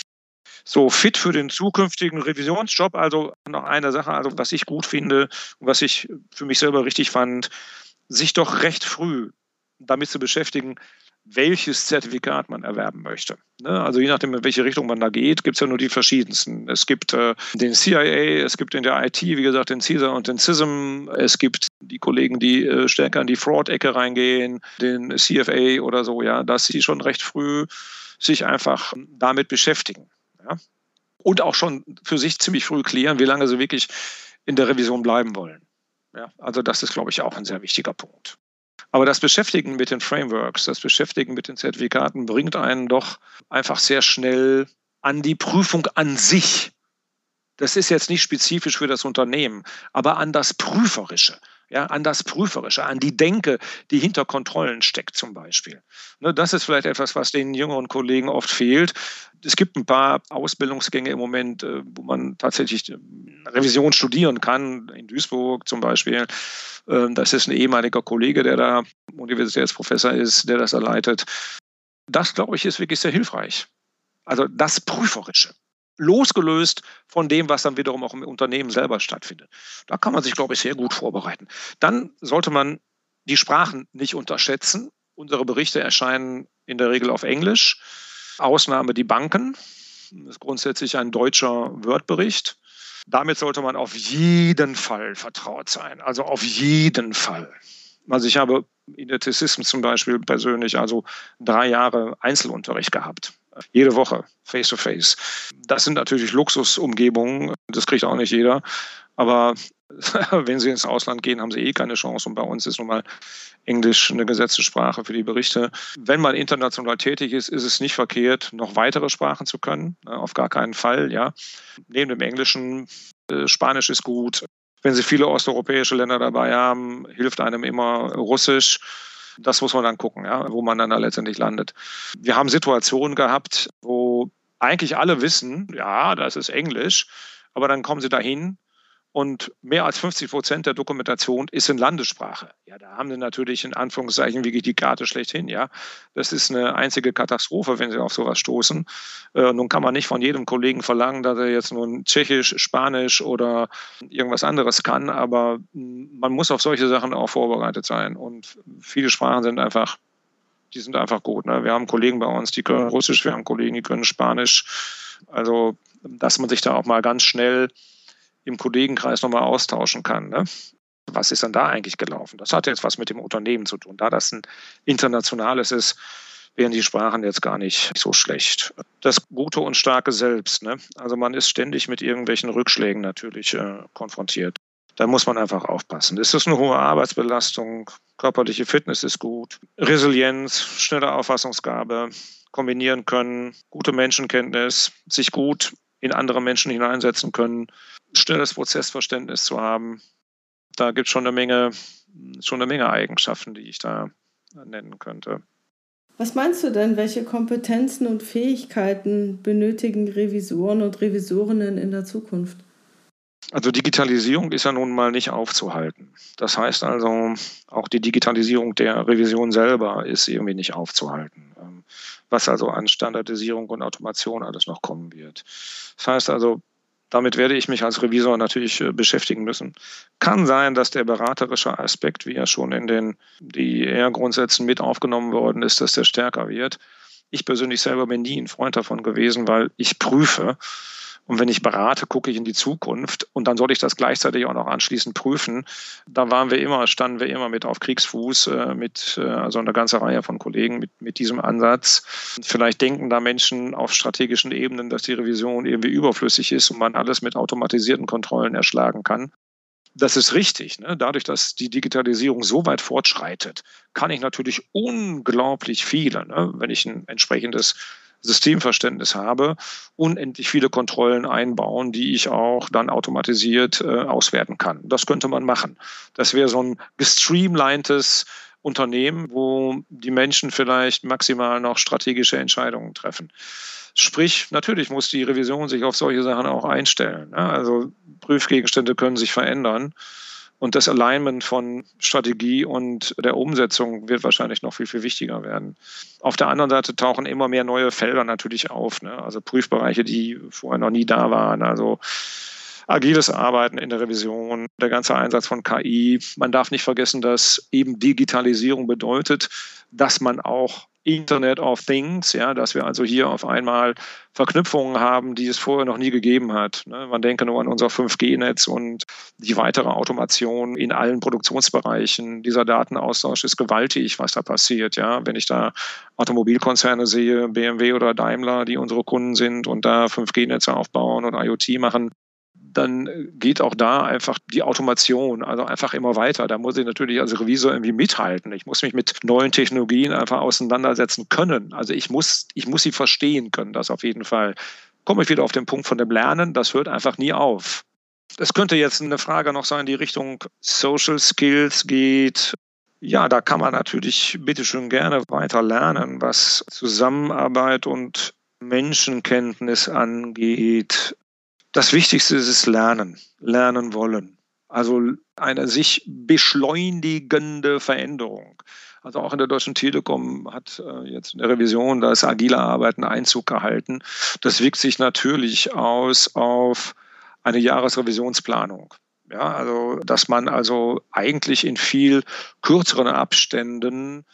So fit für den zukünftigen Revisionsjob. Also noch eine Sache, also was ich gut finde und was ich für mich selber richtig fand, sich doch recht früh damit zu beschäftigen, welches Zertifikat man erwerben möchte. Ne? Also je nachdem, in welche Richtung man da geht, gibt es ja nur die verschiedensten. Es gibt äh, den CIA, es gibt in der IT, wie gesagt, den CISA und den CISM. Es gibt die Kollegen, die äh, stärker in die Fraud-Ecke reingehen, den CFA oder so, ja, dass sie schon recht früh sich einfach damit beschäftigen. Ja? Und auch schon für sich ziemlich früh klären, wie lange sie wirklich in der Revision bleiben wollen. Ja? Also das ist, glaube ich, auch ein sehr wichtiger Punkt. Aber das Beschäftigen mit den Frameworks, das Beschäftigen mit den Zertifikaten bringt einen doch einfach sehr schnell an die Prüfung an sich. Das ist jetzt nicht spezifisch für das Unternehmen, aber an das Prüferische ja, an das Prüferische, an die Denke, die hinter Kontrollen steckt zum Beispiel. Ne, das ist vielleicht etwas, was den jüngeren Kollegen oft fehlt. Es gibt ein paar Ausbildungsgänge im Moment, äh, wo man tatsächlich äh, Revision studieren kann, in Duisburg zum Beispiel. Ähm, das ist ein ehemaliger Kollege, der da Universitätsprofessor ist, der das erleitet. Das, glaube ich, ist wirklich sehr hilfreich. Also das Prüferische losgelöst von dem, was dann wiederum auch im Unternehmen selber stattfindet. Da kann man sich, glaube ich, sehr gut vorbereiten. Dann sollte man die Sprachen nicht unterschätzen. Unsere Berichte erscheinen in der Regel auf Englisch. Ausnahme die Banken. Das ist grundsätzlich ein deutscher Word-Bericht. Damit sollte man auf jeden Fall vertraut sein. Also auf jeden Fall. Also ich habe in der T-System zum Beispiel persönlich also drei Jahre Einzelunterricht gehabt jede Woche, face to face. Das sind natürlich Luxusumgebungen, das kriegt auch nicht jeder. Aber wenn Sie ins Ausland gehen, haben Sie eh keine Chance. Und bei uns ist nun mal Englisch eine gesetzte Sprache für die Berichte. Wenn man international tätig ist, ist es nicht verkehrt, noch weitere Sprachen zu können. Ne, auf gar keinen Fall, ja. Neben dem Englischen, äh, Spanisch ist gut. Wenn Sie viele osteuropäische Länder dabei haben, hilft einem immer Russisch. Das muss man dann gucken, ja, wo man dann da letztendlich landet. Wir haben Situationen gehabt, wo eigentlich alle wissen, ja, das ist Englisch, aber dann kommen sie dahin und mehr als 50 Prozent der Dokumentation ist in Landessprache. Ja, da haben sie natürlich in Anführungszeichen wirklich die Karte schlechthin. Ja, das ist eine einzige Katastrophe, wenn sie auf sowas stoßen. Äh, nun kann man nicht von jedem Kollegen verlangen, dass er jetzt nun Tschechisch, Spanisch oder irgendwas anderes kann, aber man muss auf solche Sachen auch vorbereitet sein. Und viele Sprachen sind einfach, die sind einfach gut. Ne? Wir haben Kollegen bei uns, die können Russisch, wir haben Kollegen, die können Spanisch. Also, dass man sich da auch mal ganz schnell im Kollegenkreis nochmal austauschen kann. Ne? Was ist dann da eigentlich gelaufen? Das hat jetzt was mit dem Unternehmen zu tun. Da das ein internationales ist, wären die Sprachen jetzt gar nicht so schlecht. Das gute und starke Selbst. Ne? Also man ist ständig mit irgendwelchen Rückschlägen natürlich äh, konfrontiert. Da muss man einfach aufpassen. Es ist eine hohe Arbeitsbelastung, körperliche Fitness ist gut, Resilienz, schnelle Auffassungsgabe, kombinieren können, gute Menschenkenntnis, sich gut in andere Menschen hineinsetzen können, schnelles Prozessverständnis zu haben. Da gibt es schon eine Menge, schon eine Menge Eigenschaften, die ich da nennen könnte.
Was meinst du denn, welche Kompetenzen und Fähigkeiten benötigen Revisoren und Revisorinnen in der Zukunft?
Also Digitalisierung ist ja nun mal nicht aufzuhalten. Das heißt also, auch die Digitalisierung der Revision selber ist irgendwie nicht aufzuhalten. Ähm, was also an Standardisierung und Automation alles noch kommen wird. Das heißt also, damit werde ich mich als Revisor natürlich äh, beschäftigen müssen. Kann sein, dass der beraterische Aspekt, wie er schon in den DIR-Grundsätzen mit aufgenommen worden ist, dass der stärker wird. Ich persönlich selber bin nie ein Freund davon gewesen, weil ich prüfe und wenn ich berate, gucke ich in die Zukunft und dann soll ich das gleichzeitig auch noch anschließend prüfen. Da waren wir immer, standen wir immer mit auf Kriegsfuß äh, mit äh, also eine ganze Reihe von Kollegen mit, mit diesem Ansatz. Vielleicht denken da Menschen auf strategischen Ebenen, dass die Revision irgendwie überflüssig ist und man alles mit automatisierten Kontrollen erschlagen kann. Das ist richtig. Ne? Dadurch, dass die Digitalisierung so weit fortschreitet, kann ich natürlich unglaublich viele, ne? wenn ich ein entsprechendes Systemverständnis habe, unendlich viele Kontrollen einbauen, die ich auch dann automatisiert äh, auswerten kann. Das könnte man machen. Das wäre so ein gestreamlinedes Unternehmen, wo die Menschen vielleicht maximal noch strategische Entscheidungen treffen. Sprich, natürlich muss die Revision sich auf solche Sachen auch einstellen. Ne? Also Prüfgegenstände können sich verändern. Und das Alignment von Strategie und der Umsetzung wird wahrscheinlich noch viel, viel wichtiger werden. Auf der anderen Seite tauchen immer mehr neue Felder natürlich auf. Ne? Also Prüfbereiche, die vorher noch nie da waren. Also agiles Arbeiten in der Revision, der ganze Einsatz von KI. Man darf nicht vergessen, dass eben Digitalisierung bedeutet, dass man auch Internet of Things, ja, dass wir also hier auf einmal Verknüpfungen haben, die es vorher noch nie gegeben hat. Ne? Man denke nur an unser 5G-Netz und die weitere Automation in allen Produktionsbereichen. Dieser Datenaustausch ist gewaltig, was da passiert. Ja, wenn ich da Automobilkonzerne sehe, BMW oder Daimler, die unsere Kunden sind und da 5G-Netze aufbauen und IoT machen, dann geht auch da einfach die Automation, also einfach immer weiter. Da muss ich natürlich als Revisor irgendwie mithalten. Ich muss mich mit neuen Technologien einfach auseinandersetzen können. Also ich muss, ich muss sie verstehen können, das auf jeden Fall. Komme ich wieder auf den Punkt von dem Lernen, das hört einfach nie auf. Es könnte jetzt eine Frage noch sein, die Richtung Social Skills geht. Ja, da kann man natürlich bitteschön gerne weiter lernen, was Zusammenarbeit und Menschenkenntnis angeht, das Wichtigste ist es Lernen, lernen wollen. Also eine sich beschleunigende Veränderung. Also auch in der Deutschen Telekom hat äh, jetzt in der Revision das agile Arbeiten Einzug gehalten. Das wirkt sich natürlich aus auf eine Jahresrevisionsplanung. Ja, also, dass man also eigentlich in viel kürzeren Abständen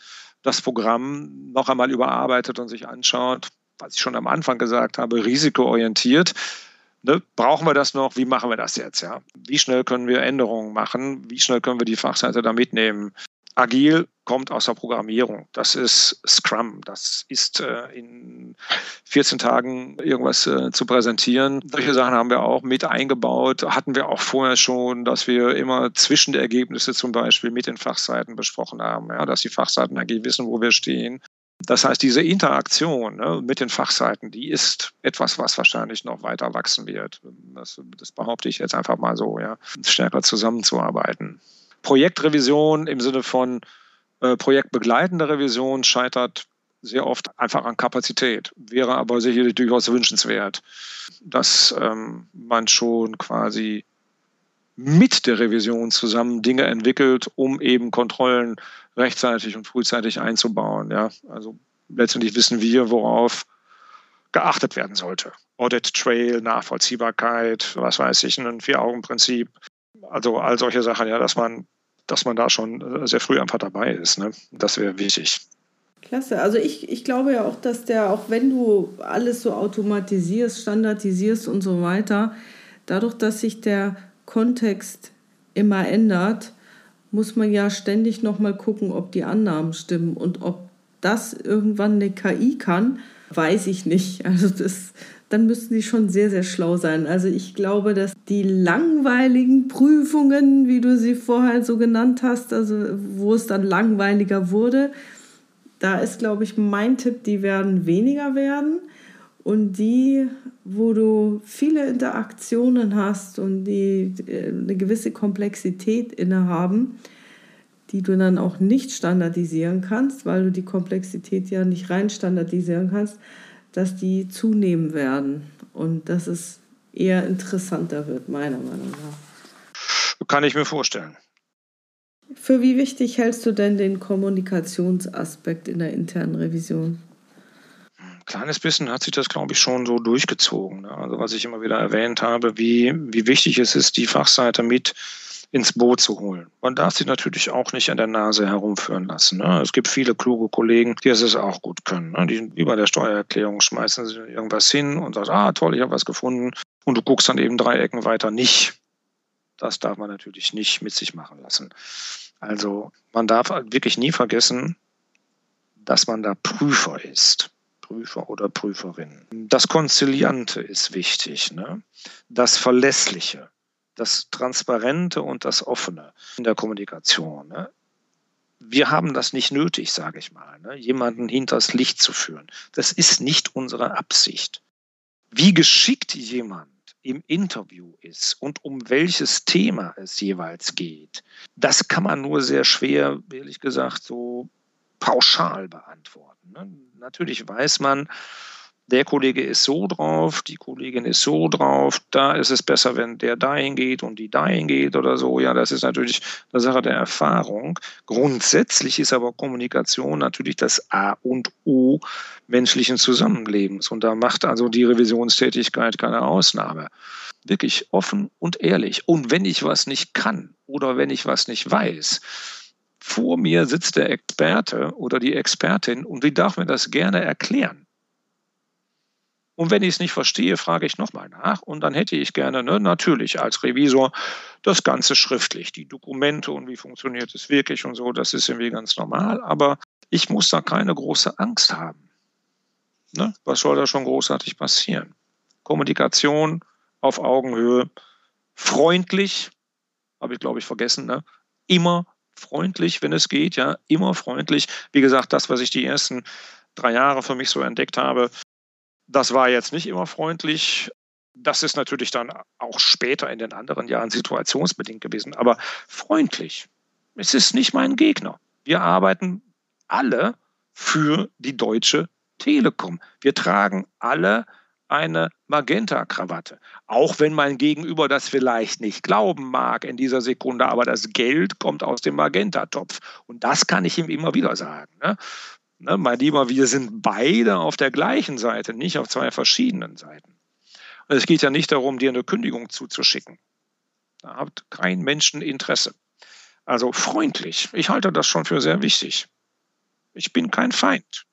das Programm noch einmal überarbeitet und sich anschaut, was ich schon am Anfang gesagt habe, risikoorientiert Ne, brauchen wir das noch? Wie machen wir das jetzt? Ja? Wie schnell können wir Änderungen machen? Wie schnell können wir die Fachseite da mitnehmen? Agil kommt aus der Programmierung. Das ist Scrum. Das ist äh, in 14 Tagen irgendwas äh, zu präsentieren. Solche Sachen haben wir auch mit eingebaut. Hatten wir auch vorher schon, dass wir immer Zwischenergebnisse zum Beispiel mit den Fachseiten besprochen haben. Ja, dass die Fachseiten agil wissen, wo wir stehen. Das heißt, diese Interaktion ne, mit den Fachseiten, die ist etwas, was wahrscheinlich noch weiter wachsen wird. Das, das behaupte ich jetzt einfach mal so, ja, stärker zusammenzuarbeiten. Projektrevision im Sinne von äh, projektbegleitender Revision scheitert sehr oft einfach an Kapazität, wäre aber sicherlich durchaus wünschenswert, dass ähm, man schon quasi mit der Revision zusammen Dinge entwickelt, um eben Kontrollen rechtzeitig und frühzeitig einzubauen. Ja, also letztendlich wissen wir, worauf geachtet werden sollte. Audit Trail, Nachvollziehbarkeit, was weiß ich, ein Vier-Augen-Prinzip. Also all solche Sachen, ja, dass man, dass man da schon sehr früh einfach dabei ist. Ne? Das wäre wichtig.
Klasse. Also ich, ich glaube ja auch, dass der, auch wenn du alles so automatisierst, standardisierst und so weiter, dadurch, dass sich der Kontext immer ändert, muss man ja ständig nochmal gucken, ob die Annahmen stimmen und ob das irgendwann eine KI kann, weiß ich nicht. Also das, dann müssten die schon sehr, sehr schlau sein. Also ich glaube, dass die langweiligen Prüfungen, wie du sie vorher so genannt hast, also wo es dann langweiliger wurde, da ist, glaube ich, mein Tipp, die werden weniger werden. Und die, wo du viele Interaktionen hast und die äh, eine gewisse Komplexität innehaben, die du dann auch nicht standardisieren kannst, weil du die Komplexität ja nicht rein standardisieren kannst, dass die zunehmen werden und dass es eher interessanter wird, meiner Meinung nach.
Kann ich mir vorstellen.
Für wie wichtig hältst du denn den Kommunikationsaspekt in der internen Revision?
Ein kleines bisschen hat sich das, glaube ich, schon so durchgezogen. Ne? Also was ich immer wieder erwähnt habe, wie, wie wichtig es ist, die Fachseite mit ins Boot zu holen. Man darf sie natürlich auch nicht an der Nase herumführen lassen. Ne? Es gibt viele kluge Kollegen, die es auch gut können. Ne? Die wie bei der Steuererklärung schmeißen sie irgendwas hin und sagen, ah toll, ich habe was gefunden. Und du guckst dann eben drei Ecken weiter nicht. Das darf man natürlich nicht mit sich machen lassen. Also man darf wirklich nie vergessen, dass man da Prüfer ist. Prüfer oder Prüferin. Das Konziliante ist wichtig, ne? das Verlässliche das Transparente und das Offene in der Kommunikation. Ne? Wir haben das nicht nötig, sage ich mal, ne? jemanden hinters Licht zu führen. Das ist nicht unsere Absicht. Wie geschickt jemand im Interview ist und um welches Thema es jeweils geht, das kann man nur sehr schwer, ehrlich gesagt, so pauschal beantworten. Ne? Natürlich weiß man, der Kollege ist so drauf, die Kollegin ist so drauf, da ist es besser, wenn der dahin geht und die dahin geht oder so. Ja, das ist natürlich eine Sache der Erfahrung. Grundsätzlich ist aber Kommunikation natürlich das A und O menschlichen Zusammenlebens. Und da macht also die Revisionstätigkeit keine Ausnahme. Wirklich offen und ehrlich. Und wenn ich was nicht kann oder wenn ich was nicht weiß, vor mir sitzt der Experte oder die Expertin und die darf mir das gerne erklären. Und wenn ich es nicht verstehe, frage ich nochmal nach. Und dann hätte ich gerne ne, natürlich als Revisor das Ganze schriftlich, die Dokumente und wie funktioniert es wirklich und so. Das ist irgendwie ganz normal. Aber ich muss da keine große Angst haben. Ne? Was soll da schon großartig passieren? Kommunikation auf Augenhöhe, freundlich, habe ich glaube ich vergessen, ne? immer freundlich, wenn es geht, ja, immer freundlich. Wie gesagt, das, was ich die ersten drei Jahre für mich so entdeckt habe, das war jetzt nicht immer freundlich. Das ist natürlich dann auch später in den anderen Jahren situationsbedingt gewesen, aber freundlich. Es ist nicht mein Gegner. Wir arbeiten alle für die Deutsche Telekom. Wir tragen alle eine Magenta-Krawatte. Auch wenn mein Gegenüber das vielleicht nicht glauben mag in dieser Sekunde, aber das Geld kommt aus dem Magenta-Topf. Und das kann ich ihm immer wieder sagen. Ne? Ne, mein Lieber, wir sind beide auf der gleichen Seite, nicht auf zwei verschiedenen Seiten. Und es geht ja nicht darum, dir eine Kündigung zuzuschicken. Da hat kein Menschen Interesse. Also freundlich. Ich halte das schon für sehr wichtig. Ich bin kein Feind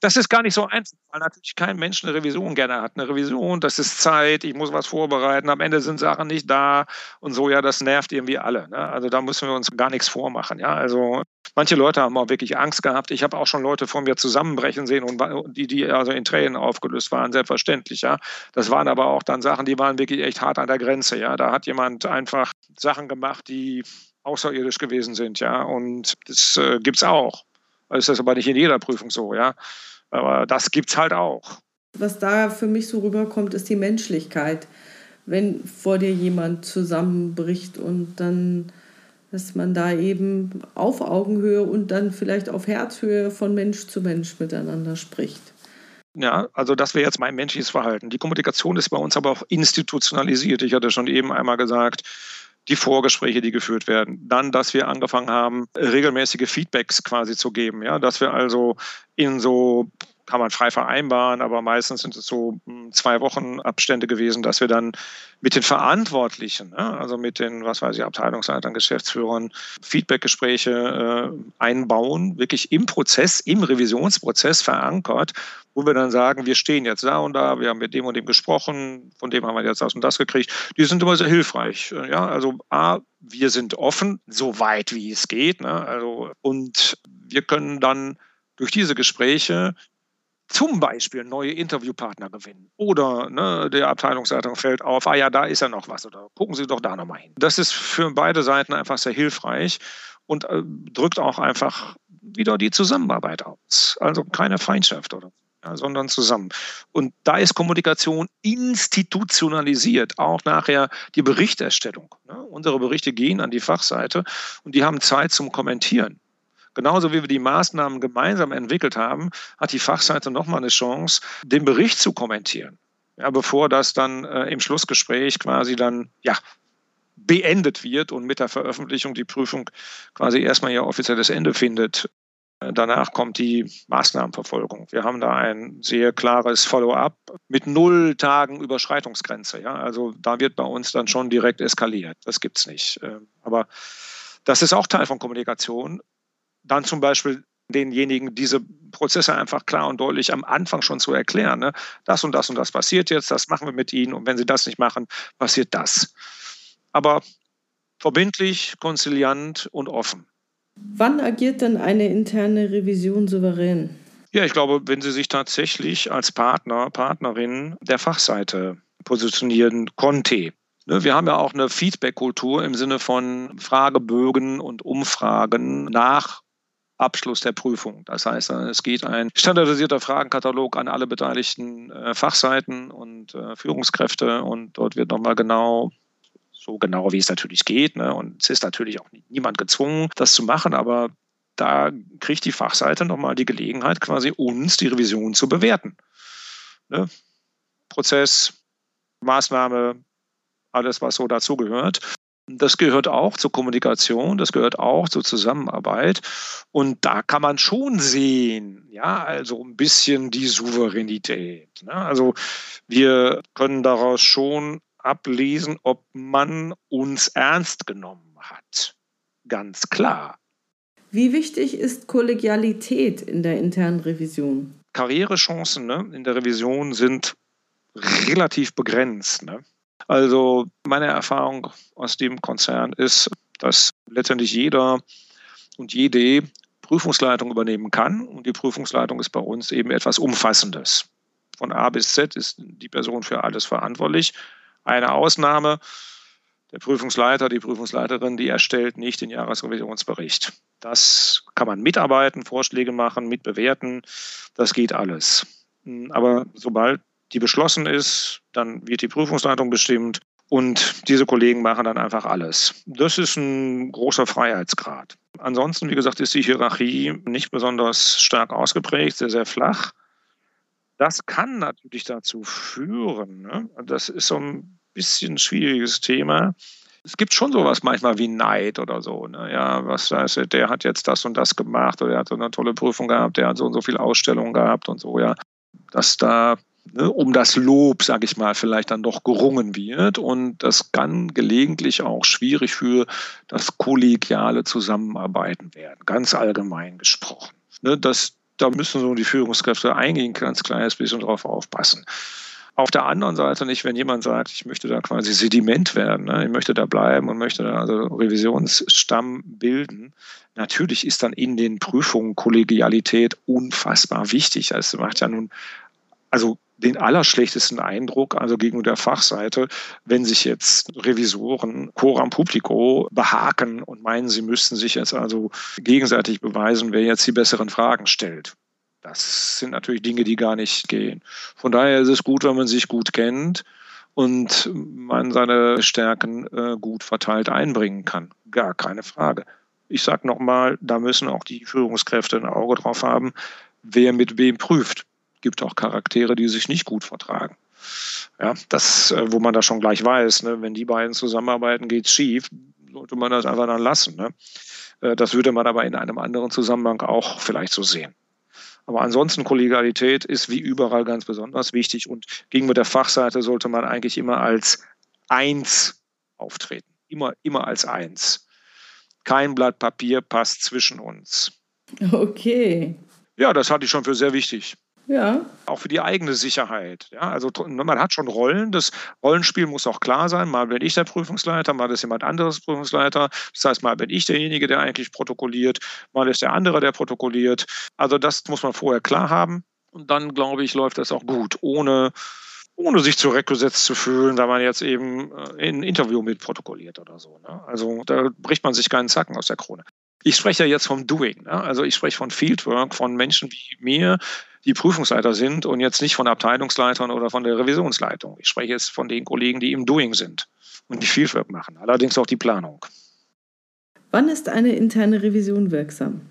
das ist gar nicht so einfach, weil natürlich kein Mensch eine Revision gerne hat. Eine Revision, das ist Zeit, ich muss was vorbereiten, am Ende sind Sachen nicht da und so, ja, das nervt irgendwie alle. Ne? Also da müssen wir uns gar nichts vormachen. Ja? Also manche Leute haben auch wirklich Angst gehabt. Ich habe auch schon Leute von mir zusammenbrechen sehen und die, die also in Tränen aufgelöst waren, selbstverständlich. Ja? Das waren aber auch dann Sachen, die waren wirklich echt hart an der Grenze. Ja? Da hat jemand einfach Sachen gemacht, die außerirdisch gewesen sind, ja, und das äh, gibt es auch. Das ist aber nicht in jeder Prüfung so, ja. Aber das gibt es halt auch.
Was da für mich so rüberkommt, ist die Menschlichkeit. Wenn vor dir jemand zusammenbricht und dann, dass man da eben auf Augenhöhe und dann vielleicht auf Herzhöhe von Mensch zu Mensch miteinander spricht.
Ja, also das wäre jetzt mein menschliches Verhalten. Die Kommunikation ist bei uns aber auch institutionalisiert. Ich hatte schon eben einmal gesagt, die Vorgespräche, die geführt werden. Dann, dass wir angefangen haben, regelmäßige Feedbacks quasi zu geben. Ja, dass wir also in so kann man frei vereinbaren, aber meistens sind es so hm, zwei Wochen Abstände gewesen, dass wir dann mit den Verantwortlichen, also mit den, was weiß ich, Abteilungsleitern, Geschäftsführern, Feedbackgespräche äh, einbauen, wirklich im Prozess, im Revisionsprozess verankert, wo wir dann sagen, wir stehen jetzt da und da, wir haben mit dem und dem gesprochen, von dem haben wir jetzt das und das gekriegt. Die sind immer sehr hilfreich. Ja, also A, wir sind offen, so weit wie es geht. Ne? Also, und wir können dann durch diese Gespräche zum Beispiel neue Interviewpartner gewinnen. Oder ne, der Abteilungsleitung fällt auf, ah ja, da ist ja noch was oder gucken Sie doch da nochmal hin. Das ist für beide Seiten einfach sehr hilfreich und äh, drückt auch einfach wieder die Zusammenarbeit aus. Also keine Feindschaft oder ja, sondern zusammen. Und da ist Kommunikation institutionalisiert, auch nachher die Berichterstellung. Ne? Unsere Berichte gehen an die Fachseite und die haben Zeit zum Kommentieren. Genauso wie wir die Maßnahmen gemeinsam entwickelt haben, hat die Fachseite nochmal eine Chance, den Bericht zu kommentieren. Ja, bevor das dann äh, im Schlussgespräch quasi dann ja, beendet wird und mit der Veröffentlichung die Prüfung quasi erstmal ihr offizielles Ende findet. Danach kommt die Maßnahmenverfolgung. Wir haben da ein sehr klares Follow-up mit null Tagen Überschreitungsgrenze. Ja? Also da wird bei uns dann schon direkt eskaliert. Das gibt es nicht. Ähm, aber das ist auch Teil von Kommunikation. Dann zum Beispiel denjenigen diese Prozesse einfach klar und deutlich am Anfang schon zu erklären. Ne? Das und das und das passiert jetzt, das machen wir mit Ihnen und wenn Sie das nicht machen, passiert das. Aber verbindlich, konziliant und offen.
Wann agiert denn eine interne Revision souverän?
Ja, ich glaube, wenn sie sich tatsächlich als Partner, Partnerin der Fachseite positionieren konnte. Ne, wir haben ja auch eine Feedback-Kultur im Sinne von Fragebögen und Umfragen nach Abschluss der Prüfung. Das heißt, es geht ein standardisierter Fragenkatalog an alle beteiligten äh, Fachseiten und äh, Führungskräfte und dort wird nochmal genau so genau wie es natürlich geht. Ne? Und es ist natürlich auch niemand gezwungen, das zu machen, aber da kriegt die Fachseite nochmal die Gelegenheit, quasi uns die Revision zu bewerten. Ne? Prozess, Maßnahme, alles, was so dazugehört. Das gehört auch zur Kommunikation, das gehört auch zur Zusammenarbeit. Und da kann man schon sehen, ja, also ein bisschen die Souveränität. Ne? Also wir können daraus schon ablesen, ob man uns ernst genommen hat. Ganz klar.
Wie wichtig ist Kollegialität in der internen Revision?
Karrierechancen ne, in der Revision sind relativ begrenzt. Ne? Also meine Erfahrung aus dem Konzern ist, dass letztendlich jeder und jede Prüfungsleitung übernehmen kann. Und die Prüfungsleitung ist bei uns eben etwas Umfassendes. Von A bis Z ist die Person für alles verantwortlich. Eine Ausnahme, der Prüfungsleiter, die Prüfungsleiterin, die erstellt nicht den Jahresrevisionsbericht. Das kann man mitarbeiten, Vorschläge machen, mitbewerten. Das geht alles. Aber sobald die beschlossen ist, dann wird die Prüfungsleitung bestimmt und diese Kollegen machen dann einfach alles. Das ist ein großer Freiheitsgrad. Ansonsten, wie gesagt, ist die Hierarchie nicht besonders stark ausgeprägt, sehr, sehr flach. Das kann natürlich dazu führen, ne? das ist so ein bisschen ein schwieriges Thema. Es gibt schon sowas manchmal wie Neid oder so. Ne? Ja, was heißt, der hat jetzt das und das gemacht oder er hat so eine tolle Prüfung gehabt, der hat so und so viele Ausstellungen gehabt und so, ja. Dass da ne, um das Lob, sage ich mal, vielleicht dann doch gerungen wird. Und das kann gelegentlich auch schwierig für das kollegiale Zusammenarbeiten werden, ganz allgemein gesprochen. Ne, das da müssen so die Führungskräfte eingehen, ganz kleines bisschen drauf aufpassen. Auf der anderen Seite nicht, wenn jemand sagt, ich möchte da quasi Sediment werden, ne? ich möchte da bleiben und möchte da also Revisionsstamm bilden. Natürlich ist dann in den Prüfungen Kollegialität unfassbar wichtig. Es macht ja nun, also den allerschlechtesten Eindruck, also gegenüber der Fachseite, wenn sich jetzt Revisoren coram publico behaken und meinen, sie müssten sich jetzt also gegenseitig beweisen, wer jetzt die besseren Fragen stellt. Das sind natürlich Dinge, die gar nicht gehen. Von daher ist es gut, wenn man sich gut kennt und man seine Stärken äh, gut verteilt einbringen kann. Gar keine Frage. Ich sage nochmal, da müssen auch die Führungskräfte ein Auge drauf haben, wer mit wem prüft gibt auch Charaktere, die sich nicht gut vertragen. Ja, das, äh, wo man da schon gleich weiß, ne, wenn die beiden zusammenarbeiten, geht es schief, sollte man das einfach dann lassen. Ne? Äh, das würde man aber in einem anderen Zusammenhang auch vielleicht so sehen. Aber ansonsten Kollegialität ist wie überall ganz besonders wichtig und gegenüber der Fachseite sollte man eigentlich immer als eins auftreten. Immer, immer als eins. Kein Blatt Papier passt zwischen uns.
Okay.
Ja, das hatte ich schon für sehr wichtig.
Ja.
Auch für die eigene Sicherheit. Ja, also man hat schon Rollen. Das Rollenspiel muss auch klar sein. Mal bin ich der Prüfungsleiter, mal ist jemand anderes Prüfungsleiter. Das heißt, mal bin ich derjenige, der eigentlich protokolliert, mal ist der andere, der protokolliert. Also das muss man vorher klar haben. Und dann, glaube ich, läuft das auch gut, ohne, ohne sich zurückgesetzt zu fühlen, da man jetzt eben äh, ein Interview mit protokolliert oder so. Ne? Also da bricht man sich keinen Zacken aus der Krone. Ich spreche ja jetzt vom Doing. Ne? Also ich spreche von Fieldwork, von Menschen wie mir, die Prüfungsleiter sind und jetzt nicht von Abteilungsleitern oder von der Revisionsleitung. Ich spreche jetzt von den Kollegen, die im Doing sind und die Fieldwork machen, allerdings auch die Planung.
Wann ist eine interne Revision wirksam?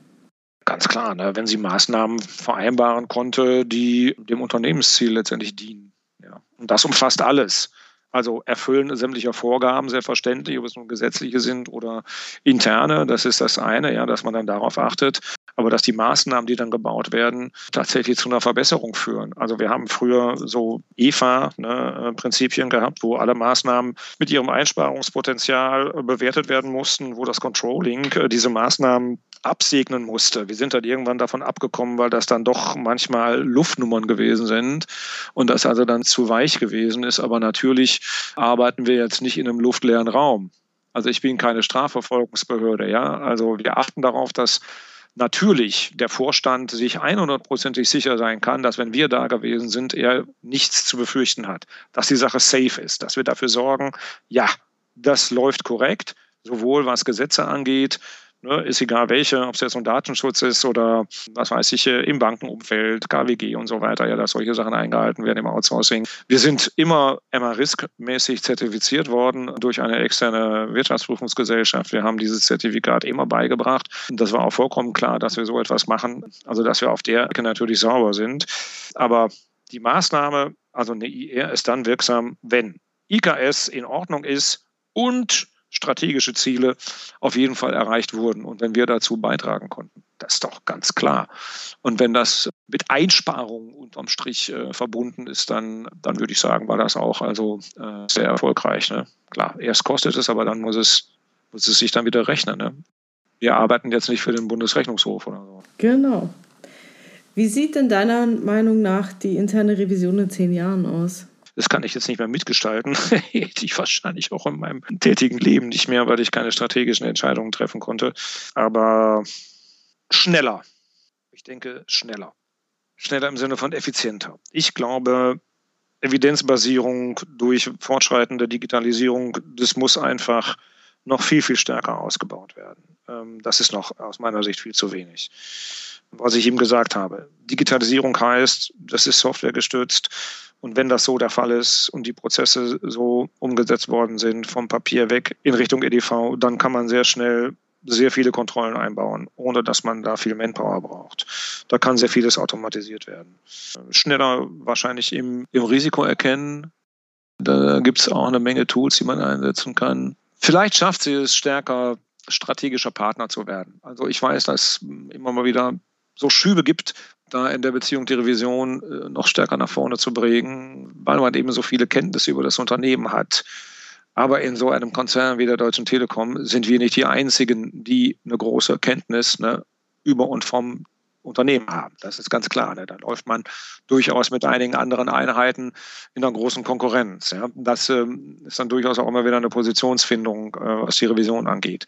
Ganz klar, ne, wenn sie Maßnahmen vereinbaren konnte, die dem Unternehmensziel letztendlich dienen. Ja. Und das umfasst alles. Also erfüllen sämtlicher Vorgaben, selbstverständlich, ob es nun gesetzliche sind oder interne, das ist das eine, ja, dass man dann darauf achtet aber dass die Maßnahmen, die dann gebaut werden, tatsächlich zu einer Verbesserung führen. Also wir haben früher so EFA-Prinzipien ne, gehabt, wo alle Maßnahmen mit ihrem Einsparungspotenzial bewertet werden mussten, wo das Controlling äh, diese Maßnahmen absegnen musste. Wir sind dann irgendwann davon abgekommen, weil das dann doch manchmal Luftnummern gewesen sind und das also dann zu weich gewesen ist. Aber natürlich arbeiten wir jetzt nicht in einem luftleeren Raum. Also ich bin keine Strafverfolgungsbehörde, ja. Also wir achten darauf, dass natürlich der Vorstand sich 100%ig sicher sein kann, dass wenn wir da gewesen sind, er nichts zu befürchten hat, dass die Sache safe ist, dass wir dafür sorgen, ja, das läuft korrekt, sowohl was Gesetze angeht, Ne, ist egal welche, ob es jetzt ein Datenschutz ist oder was weiß ich, äh, im Bankenumfeld, KWG und so weiter, ja, dass solche Sachen eingehalten werden im Outsourcing. Wir sind immer MA-Risk-mäßig zertifiziert worden durch eine externe Wirtschaftsprüfungsgesellschaft. Wir haben dieses Zertifikat immer beigebracht. Das war auch vollkommen klar, dass wir so etwas machen, also dass wir auf der Ecke natürlich sauber sind. Aber die Maßnahme, also eine IR, ist dann wirksam, wenn IKS in Ordnung ist und strategische Ziele auf jeden Fall erreicht wurden und wenn wir dazu beitragen konnten. Das ist doch ganz klar. Und wenn das mit Einsparungen unterm Strich äh, verbunden ist, dann, dann würde ich sagen, war das auch also äh, sehr erfolgreich. Ne? Klar, erst kostet es, aber dann muss es, muss es sich dann wieder rechnen. Ne? Wir arbeiten jetzt nicht für den Bundesrechnungshof oder so.
Genau. Wie sieht denn deiner Meinung nach die interne Revision in zehn Jahren aus?
Das kann ich jetzt nicht mehr mitgestalten. Hätte ich wahrscheinlich auch in meinem tätigen Leben nicht mehr, weil ich keine strategischen Entscheidungen treffen konnte. Aber schneller. Ich denke schneller. Schneller im Sinne von effizienter. Ich glaube, Evidenzbasierung durch fortschreitende Digitalisierung, das muss einfach noch viel, viel stärker ausgebaut werden. Ähm, das ist noch aus meiner Sicht viel zu wenig. Was ich eben gesagt habe, Digitalisierung heißt, das ist Software gestützt und wenn das so der Fall ist und die Prozesse so umgesetzt worden sind, vom Papier weg in Richtung EDV, dann kann man sehr schnell sehr viele Kontrollen einbauen, ohne dass man da viel Manpower braucht. Da kann sehr vieles automatisiert werden. Schneller wahrscheinlich im, im Risiko erkennen. Da gibt es auch eine Menge Tools, die man einsetzen kann. Vielleicht schafft sie es stärker, strategischer Partner zu werden. Also ich weiß, dass immer mal wieder so Schübe gibt, da in der Beziehung die Revision äh, noch stärker nach vorne zu bringen, weil man eben so viele Kenntnisse über das Unternehmen hat. Aber in so einem Konzern wie der Deutschen Telekom sind wir nicht die Einzigen, die eine große Kenntnis ne, über und vom Unternehmen haben. Das ist ganz klar. Ne? Da läuft man durchaus mit einigen anderen Einheiten in einer großen Konkurrenz. Ja? Das ähm, ist dann durchaus auch immer wieder eine Positionsfindung, äh, was die Revision angeht.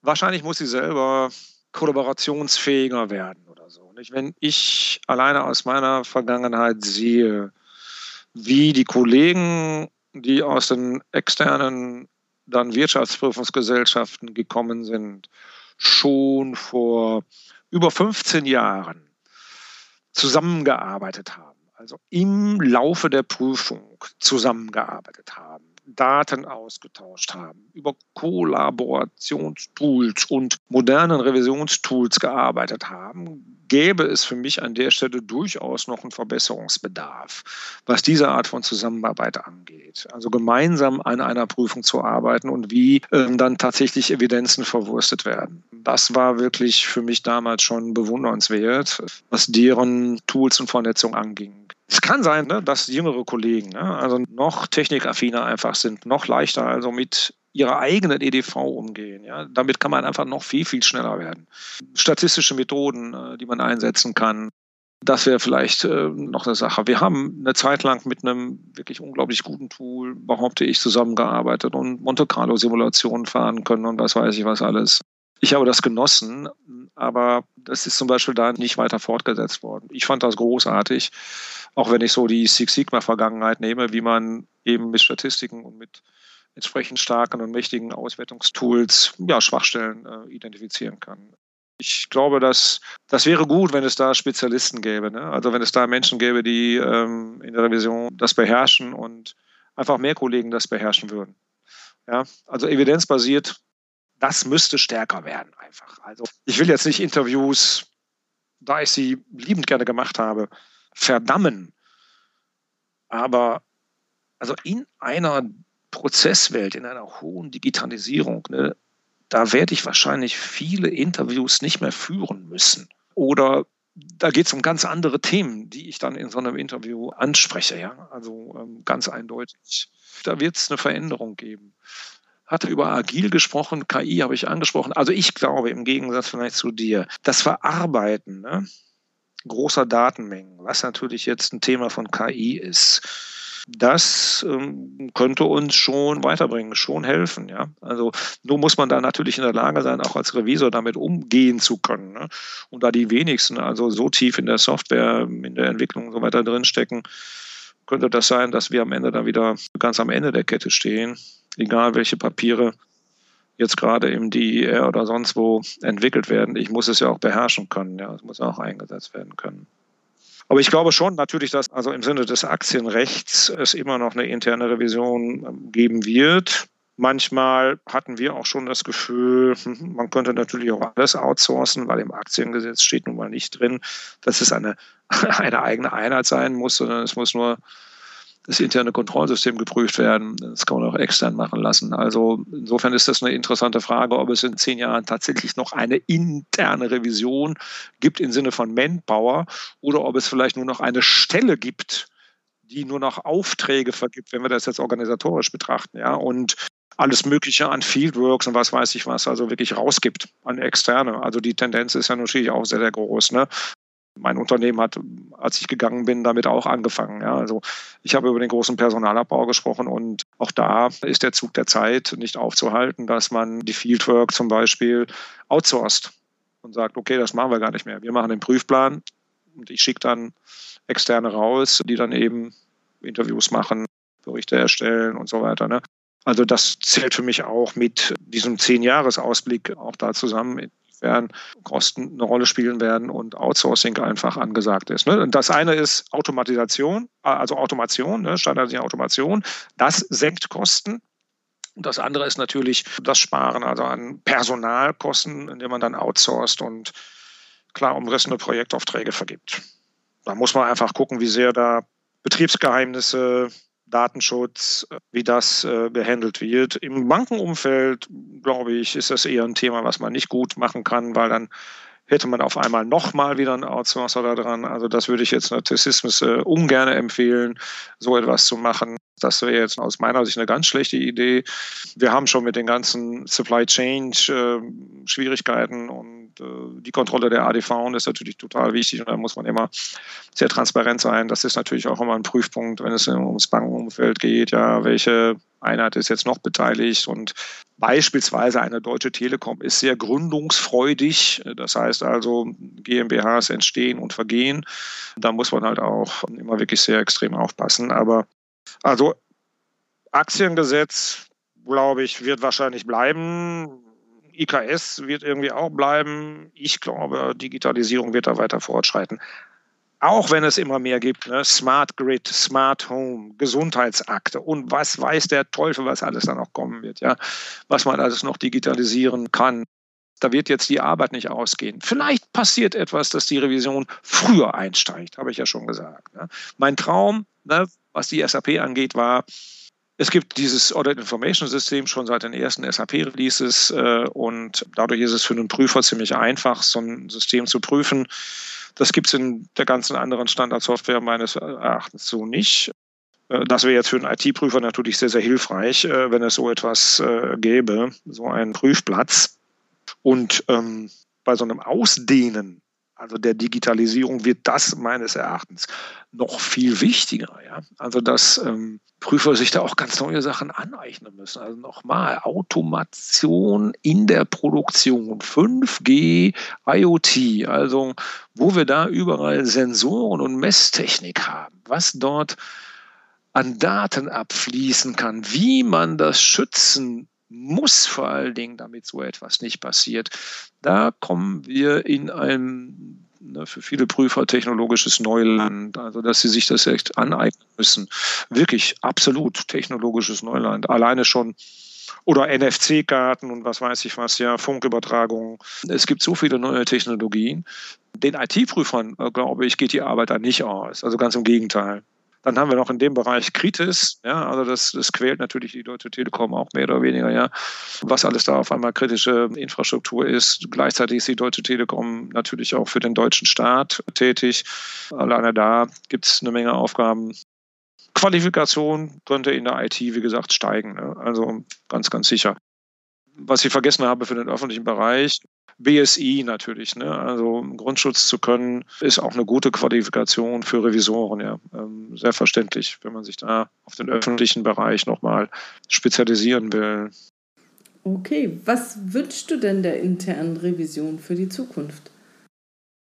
Wahrscheinlich muss sie selber kollaborationsfähiger werden oder so. Nicht? Wenn ich alleine aus meiner Vergangenheit sehe, wie die Kollegen, die aus den externen dann Wirtschaftsprüfungsgesellschaften gekommen sind, schon vor über 15 Jahren zusammengearbeitet haben, also im Laufe der Prüfung zusammengearbeitet haben, Daten ausgetauscht haben, über Kollaborationstools und modernen Revisionstools gearbeitet haben, gäbe es für mich an der Stelle durchaus noch einen Verbesserungsbedarf, was diese Art von Zusammenarbeit angeht. Also gemeinsam an einer Prüfung zu arbeiten und wie äh, dann tatsächlich Evidenzen verwurstet werden. Das war wirklich für mich damals schon bewundernswert, was deren Tools und Vernetzung anging. Es kann sein, ne, dass jüngere Kollegen, ne, also noch technikaffiner einfach sind, noch leichter also mit ihrer eigenen EDV umgehen. Ja? Damit kann man einfach noch viel, viel schneller werden. Statistische Methoden, äh, die man einsetzen kann, das wäre vielleicht äh, noch eine Sache. Wir haben eine Zeit lang mit einem wirklich unglaublich guten Tool, behaupte ich, zusammengearbeitet und Monte Carlo Simulationen fahren können und was weiß ich was alles. Ich habe das genossen, aber das ist zum Beispiel da nicht weiter fortgesetzt worden. Ich fand das großartig, auch wenn ich so die Six Sigma-Vergangenheit nehme, wie man eben mit Statistiken und mit entsprechend starken und mächtigen Auswertungstools ja, Schwachstellen äh, identifizieren kann. Ich glaube, dass das wäre gut, wenn es da Spezialisten gäbe. Ne? Also wenn es da Menschen gäbe, die ähm, in der Revision das beherrschen und einfach mehr Kollegen das beherrschen würden. Ja, also evidenzbasiert, das müsste stärker werden einfach. Also ich will jetzt nicht Interviews, da ich sie liebend gerne gemacht habe, verdammen. Aber also in einer Prozesswelt, in einer hohen Digitalisierung, ne, da werde ich wahrscheinlich viele Interviews nicht mehr führen müssen. Oder da geht es um ganz andere Themen, die ich dann in so einem Interview anspreche. Ja? Also ähm, ganz eindeutig. Da wird es eine Veränderung geben. Hatte über agil gesprochen, KI habe ich angesprochen. Also ich glaube im Gegensatz vielleicht zu dir, das Verarbeiten ne, großer Datenmengen, was natürlich jetzt ein Thema von KI ist, das ähm, könnte uns schon weiterbringen, schon helfen. Ja? Also nur muss man da natürlich in der Lage sein, auch als Revisor damit umgehen zu können. Ne? Und da die wenigsten also so tief in der Software, in der Entwicklung und so weiter drinstecken, könnte das sein, dass wir am Ende dann wieder ganz am Ende der Kette stehen, egal welche Papiere jetzt gerade im DIR oder sonst wo entwickelt werden. Ich muss es ja auch beherrschen können, ja, es muss auch eingesetzt werden können. Aber ich glaube schon natürlich, dass also im Sinne des Aktienrechts es immer noch eine interne Revision ähm, geben wird. Manchmal hatten wir auch schon das Gefühl, hm, man könnte natürlich auch alles outsourcen, weil im Aktiengesetz steht nun mal nicht drin, dass es eine, eine eigene Einheit sein muss, sondern es muss nur das interne Kontrollsystem geprüft werden. Das kann man auch extern machen lassen. Also insofern ist das eine interessante Frage, ob es in zehn Jahren tatsächlich noch eine interne Revision gibt im Sinne von Manpower oder ob es vielleicht nur noch eine Stelle gibt, die nur noch Aufträge vergibt, wenn wir das jetzt organisatorisch betrachten, ja, und alles Mögliche an Fieldworks und was weiß ich was, also wirklich rausgibt an Externe. Also die Tendenz ist ja natürlich auch sehr, sehr groß. Ne? Mein Unternehmen hat, als ich gegangen bin, damit auch angefangen. Ja. Also ich habe über den großen Personalabbau gesprochen und auch da ist der Zug der Zeit nicht aufzuhalten, dass man die Fieldwork zum Beispiel outsourced und sagt, okay, das machen wir gar nicht mehr. Wir machen den Prüfplan und ich schicke dann Externe raus, die dann eben Interviews machen, Berichte erstellen und so weiter. Ne? Also das zählt für mich auch mit diesem Zehn-Jahres-Ausblick auch da zusammen, werden, Kosten eine Rolle spielen werden und Outsourcing einfach angesagt ist. Ne? Das eine ist Automatisation, also Automation, ne? standardisierte Automation. Das senkt Kosten. Und das andere ist natürlich das Sparen, also an Personalkosten, indem man dann outsourced und klar umrissene Projektaufträge vergibt. Da muss man einfach gucken, wie sehr da Betriebsgeheimnisse, Datenschutz, wie das äh, gehandelt wird. Im Bankenumfeld, glaube ich, ist das eher ein Thema, was man nicht gut machen kann, weil dann hätte man auf einmal nochmal wieder einen Outsourcer da dran. Also das würde ich jetzt Narzissmus äh, ungern empfehlen, so etwas zu machen. Das wäre jetzt aus meiner Sicht eine ganz schlechte Idee. Wir haben schon mit den ganzen Supply Chain äh, Schwierigkeiten und äh, die Kontrolle der ADV ist natürlich total wichtig und da muss man immer sehr transparent sein. Das ist natürlich auch immer ein Prüfpunkt, wenn es ums Bankenumfeld geht. Ja, welche Einheit ist jetzt noch beteiligt und beispielsweise eine Deutsche Telekom ist sehr gründungsfreudig. Das heißt also, GmbHs entstehen und vergehen. Da muss man halt auch immer wirklich sehr extrem aufpassen. Aber also Aktiengesetz, glaube ich, wird wahrscheinlich bleiben. IKS wird irgendwie auch bleiben. Ich glaube, Digitalisierung wird da weiter fortschreiten. Auch wenn es immer mehr gibt, ne? Smart Grid, Smart Home, Gesundheitsakte und was weiß der Teufel, was alles da noch kommen wird, ja, was man alles noch digitalisieren kann. Da wird jetzt die Arbeit nicht ausgehen. Vielleicht passiert etwas, dass die Revision früher einsteigt, habe ich ja schon gesagt. Ne? Mein Traum, ne, was die SAP angeht, war, es gibt dieses Audit Information System schon seit den ersten SAP-Releases äh, und dadurch ist es für einen Prüfer ziemlich einfach, so ein System zu prüfen. Das gibt es in der ganzen anderen Standardsoftware meines Erachtens so nicht. Äh, das wäre jetzt für einen IT-Prüfer natürlich sehr, sehr hilfreich, äh, wenn es so etwas äh, gäbe, so einen Prüfplatz. Und ähm, bei so einem Ausdehnen also der Digitalisierung wird das meines Erachtens noch viel wichtiger. Ja? Also dass ähm, Prüfer sich da auch ganz neue Sachen aneignen müssen. Also nochmal, Automation in der Produktion, 5G, IoT, also wo wir da überall Sensoren und Messtechnik haben, was dort an Daten abfließen kann, wie man das schützen muss vor allen Dingen, damit so etwas nicht passiert. Da kommen wir in ein ne, für viele Prüfer technologisches Neuland, also dass sie sich das echt aneignen müssen. Wirklich absolut technologisches Neuland. Alleine schon oder NFC-Karten und was weiß ich was, ja, Funkübertragungen. Es gibt so viele neue Technologien. Den IT-Prüfern, äh, glaube ich, geht die Arbeit da nicht aus. Also ganz im Gegenteil. Dann haben wir noch in dem Bereich Kritis, ja, also das, das quält natürlich die Deutsche Telekom auch mehr oder weniger, ja, was alles da auf einmal kritische Infrastruktur ist. Gleichzeitig ist die Deutsche Telekom natürlich auch für den deutschen Staat tätig. Alleine da gibt es eine Menge Aufgaben. Qualifikation könnte in der IT, wie gesagt, steigen. Ne? Also ganz, ganz sicher. Was ich vergessen habe für den öffentlichen Bereich, BSI natürlich. Ne? Also Grundschutz zu können, ist auch eine gute Qualifikation für Revisoren. Ja. Ähm, selbstverständlich, wenn man sich da auf den öffentlichen Bereich nochmal spezialisieren will.
Okay, was wünschst du denn der internen Revision für die Zukunft?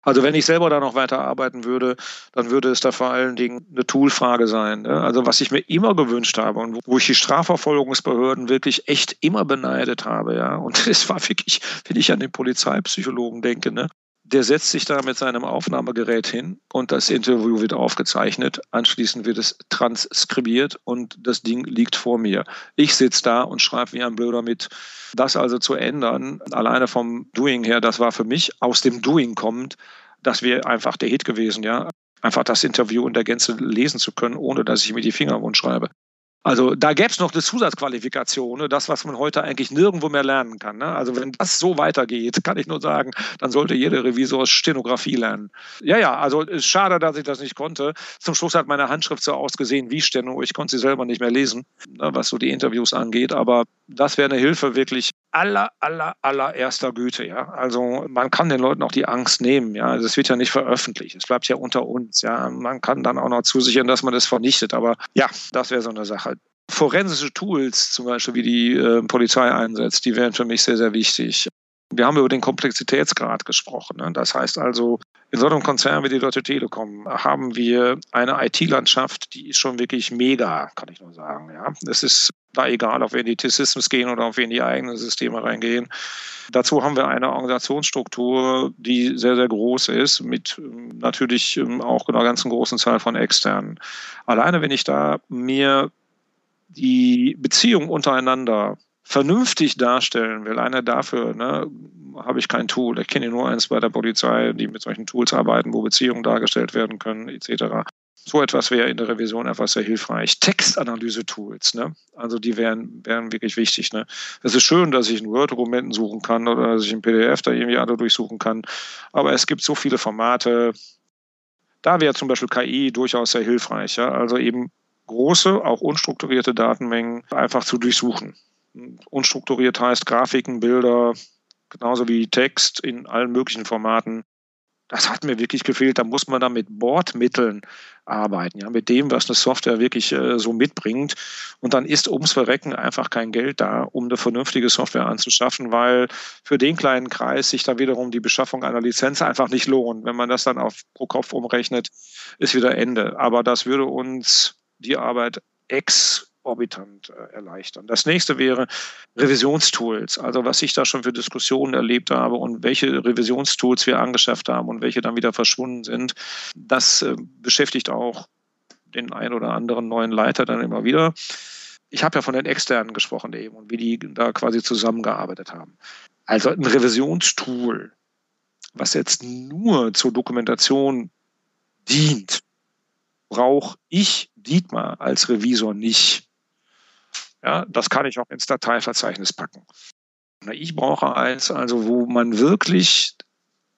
Also wenn ich selber da noch weiter arbeiten würde, dann würde es da vor allen Dingen eine Toolfrage sein. Ne? Also was ich mir immer gewünscht habe und wo ich die Strafverfolgungsbehörden wirklich echt immer beneidet habe, ja. Und es war wirklich, wenn ich an den Polizeipsychologen denke, ne, der setzt sich da mit seinem Aufnahmegerät hin und das Interview wird aufgezeichnet. Anschließend wird es transkribiert und das Ding liegt vor mir. Ich sitze da und schreibe wie ein Blöder mit. Das also zu ändern, alleine vom Doing her, das war für mich aus dem Doing kommend, das wäre einfach der Hit gewesen, ja. Einfach das Interview in der Gänze lesen zu können, ohne dass ich mir die Finger wund schreibe. Also da gäbe es noch eine Zusatzqualifikation, ne? das, was man heute eigentlich nirgendwo mehr lernen kann. Ne? Also wenn das so weitergeht, kann ich nur sagen, dann sollte jeder Revisor Stenografie lernen. Ja, ja, also ist schade, dass ich das nicht konnte. Zum Schluss hat meine Handschrift so ausgesehen wie Steno. Ich konnte sie selber nicht mehr lesen, ne, was so die Interviews angeht. Aber das wäre eine Hilfe wirklich aller, aller, allererster Güte. Ja? Also man kann den Leuten auch die Angst nehmen. Ja, das wird ja nicht veröffentlicht. Es bleibt ja unter uns. Ja, man kann dann auch noch zusichern, dass man das vernichtet. Aber ja, das wäre so eine Sache. Forensische Tools, zum Beispiel wie die äh, Polizei einsetzt, die wären für mich sehr, sehr wichtig. Wir haben über den Komplexitätsgrad gesprochen. Ne? Das heißt also, in so einem Konzern wie die Deutsche Telekom haben wir eine IT-Landschaft, die ist schon wirklich mega, kann ich nur sagen. Ja, es ist da egal, wir in die T-Systems gehen oder wir in die eigenen Systeme reingehen. Dazu haben wir eine Organisationsstruktur, die sehr, sehr groß ist, mit natürlich ähm, auch einer ganzen großen Zahl von externen. Alleine, wenn ich da mir die Beziehung untereinander vernünftig darstellen will, einer dafür, ne, habe ich kein Tool. Ich kenne nur eins bei der Polizei, die mit solchen Tools arbeiten, wo Beziehungen dargestellt werden können, etc. So etwas wäre in der Revision etwas sehr hilfreich. Textanalyse-Tools, ne? also die wären, wären wirklich wichtig. Ne? Es ist schön, dass ich in Word-Dokumenten suchen kann oder dass ich in PDF da irgendwie alle durchsuchen kann, aber es gibt so viele Formate. Da wäre zum Beispiel KI durchaus sehr hilfreich. Ja? Also eben große, auch unstrukturierte Datenmengen einfach zu durchsuchen. Unstrukturiert heißt Grafiken, Bilder, genauso wie Text in allen möglichen Formaten. Das hat mir wirklich gefehlt. Da muss man dann mit Bordmitteln arbeiten, ja, mit dem, was eine Software wirklich äh, so mitbringt. Und dann ist ums Verrecken einfach kein Geld da, um eine vernünftige Software anzuschaffen, weil für den kleinen Kreis sich da wiederum die Beschaffung einer Lizenz einfach nicht lohnt. Wenn man das dann auf pro Kopf umrechnet, ist wieder Ende. Aber das würde uns die Arbeit exorbitant äh, erleichtern. Das nächste wäre Revisionstools, also was ich da schon für Diskussionen erlebt habe und welche Revisionstools wir angeschafft haben und welche dann wieder verschwunden sind. Das äh, beschäftigt auch den ein oder anderen neuen Leiter dann immer wieder. Ich habe ja von den externen gesprochen eben und wie die da quasi zusammengearbeitet haben. Also ein Revisionstool, was jetzt nur zur Dokumentation dient, brauche ich Dietmar als Revisor nicht. Ja, das kann ich auch ins Dateiverzeichnis packen. Ich brauche eins, also wo man wirklich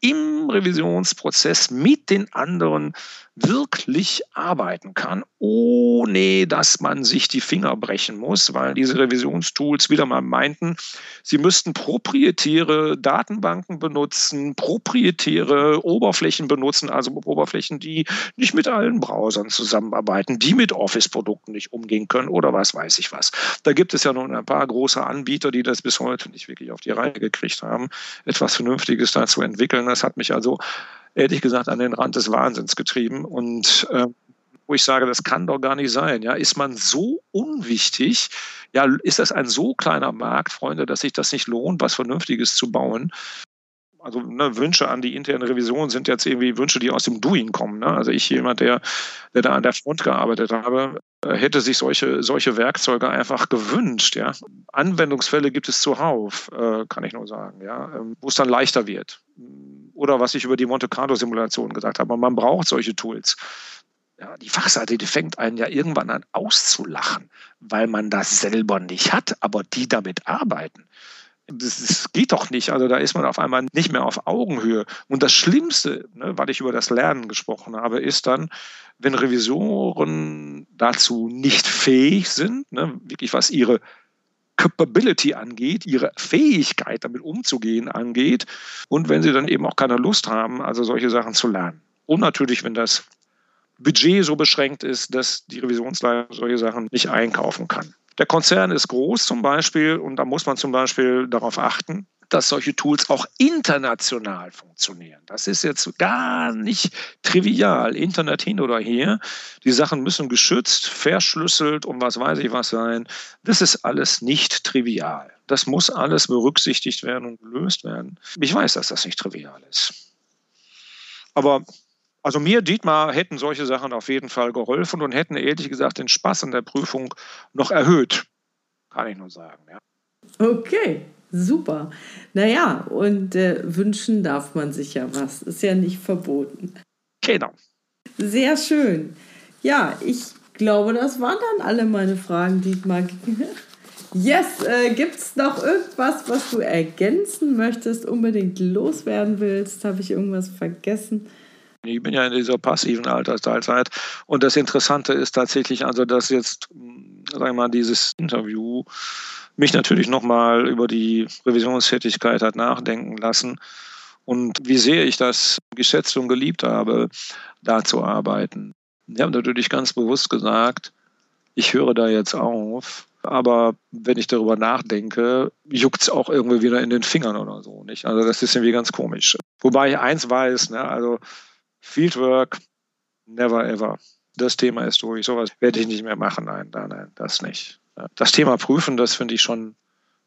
im Revisionsprozess mit den anderen wirklich arbeiten kann, ohne dass man sich die Finger brechen muss, weil diese Revisionstools wieder mal meinten, sie müssten proprietäre Datenbanken benutzen, proprietäre Oberflächen benutzen, also Oberflächen, die nicht mit allen Browsern zusammenarbeiten, die mit Office-Produkten nicht umgehen können oder was weiß ich was. Da gibt es ja nun ein paar große Anbieter, die das bis heute nicht wirklich auf die Reihe gekriegt haben, etwas Vernünftiges da zu entwickeln. Das hat mich also ehrlich gesagt an den Rand des Wahnsinns getrieben. Und äh, wo ich sage, das kann doch gar nicht sein. Ja, ist man so unwichtig? Ja, ist das ein so kleiner Markt, Freunde, dass sich das nicht lohnt, was Vernünftiges zu bauen? Also ne, Wünsche an die interne Revision sind jetzt irgendwie Wünsche, die aus dem Doing kommen. Ne? Also ich jemand, der, der da an der Front gearbeitet habe, äh, hätte sich solche, solche Werkzeuge einfach gewünscht. Ja? Anwendungsfälle gibt es zuhauf, äh, kann ich nur sagen, ja? Ähm, wo es dann leichter wird. Oder was ich über die Monte Carlo-Simulation gesagt habe, man braucht solche Tools. Ja, die Fachseite, die fängt einen ja irgendwann an auszulachen, weil man das selber nicht hat, aber die damit arbeiten. Das, das, geht doch nicht. Also da ist man auf einmal nicht mehr auf Augenhöhe. Und das Schlimmste, ne, weil ich über das Lernen gesprochen habe, ist dann, wenn Revisoren dazu nicht fähig sind, ne, wirklich was ihre Capability angeht, ihre Fähigkeit damit umzugehen angeht und wenn sie dann eben auch keine Lust haben, also solche Sachen zu lernen. Und natürlich, wenn das Budget so beschränkt ist, dass die Revisionsleitung solche Sachen nicht einkaufen kann. Der Konzern ist groß zum Beispiel und da muss man zum Beispiel darauf achten, dass solche Tools auch international funktionieren. Das ist jetzt gar nicht trivial. Internet hin oder her. Die Sachen müssen geschützt, verschlüsselt und was weiß ich was sein. Das ist alles nicht trivial. Das muss alles berücksichtigt werden und gelöst werden. Ich weiß, dass das nicht trivial ist. Aber also mir, Dietmar, hätten solche Sachen auf jeden Fall geholfen und hätten ehrlich gesagt den Spaß an der Prüfung noch erhöht. Kann ich nur sagen. Ja.
Okay, super. Naja, und äh, wünschen darf man sich ja was. Ist ja nicht verboten.
Genau.
Sehr schön. Ja, ich glaube, das waren dann alle meine Fragen, Dietmar. Yes, äh, gibt es noch irgendwas, was du ergänzen möchtest, unbedingt loswerden willst? Habe ich irgendwas vergessen?
Ich bin ja in dieser passiven Altersteilzeit. Und das Interessante ist tatsächlich, also, dass jetzt, sagen wir mal, dieses Interview mich natürlich nochmal über die Revisionstätigkeit hat nachdenken lassen und wie sehr ich das geschätzt und geliebt habe, da zu arbeiten. Ich habe natürlich ganz bewusst gesagt, ich höre da jetzt auf, aber wenn ich darüber nachdenke, juckt es auch irgendwie wieder in den Fingern oder so. Nicht? Also das ist irgendwie ganz komisch. Wobei ich eins weiß, ne, also Fieldwork, never ever. Das Thema ist durch. Sowas werde ich nicht mehr machen. Nein, nein, nein, das nicht. Das Thema Prüfen, das finde ich schon,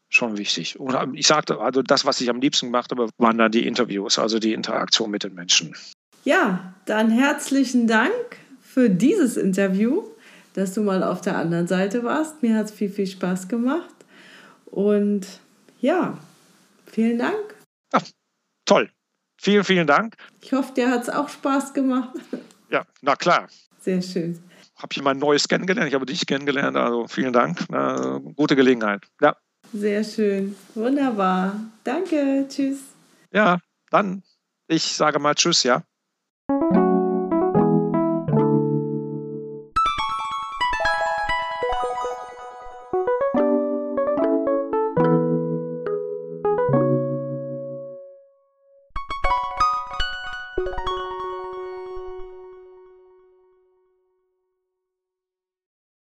schon wichtig. Und ich sagte, also das, was ich am liebsten gemacht habe, waren dann die Interviews, also die Interaktion mit den Menschen.
Ja, dann herzlichen Dank für dieses Interview, dass du mal auf der anderen Seite warst. Mir hat es viel, viel Spaß gemacht. Und ja, vielen Dank.
Ja, toll. Vielen, vielen Dank.
Ich hoffe, dir hat es auch Spaß gemacht.
Ja, na klar.
Sehr schön.
Habe jemand Neues kennengelernt. Ich habe dich kennengelernt. Also vielen Dank. Na, gute Gelegenheit. Ja.
Sehr schön. Wunderbar. Danke. Tschüss.
Ja, dann. Ich sage mal Tschüss, ja.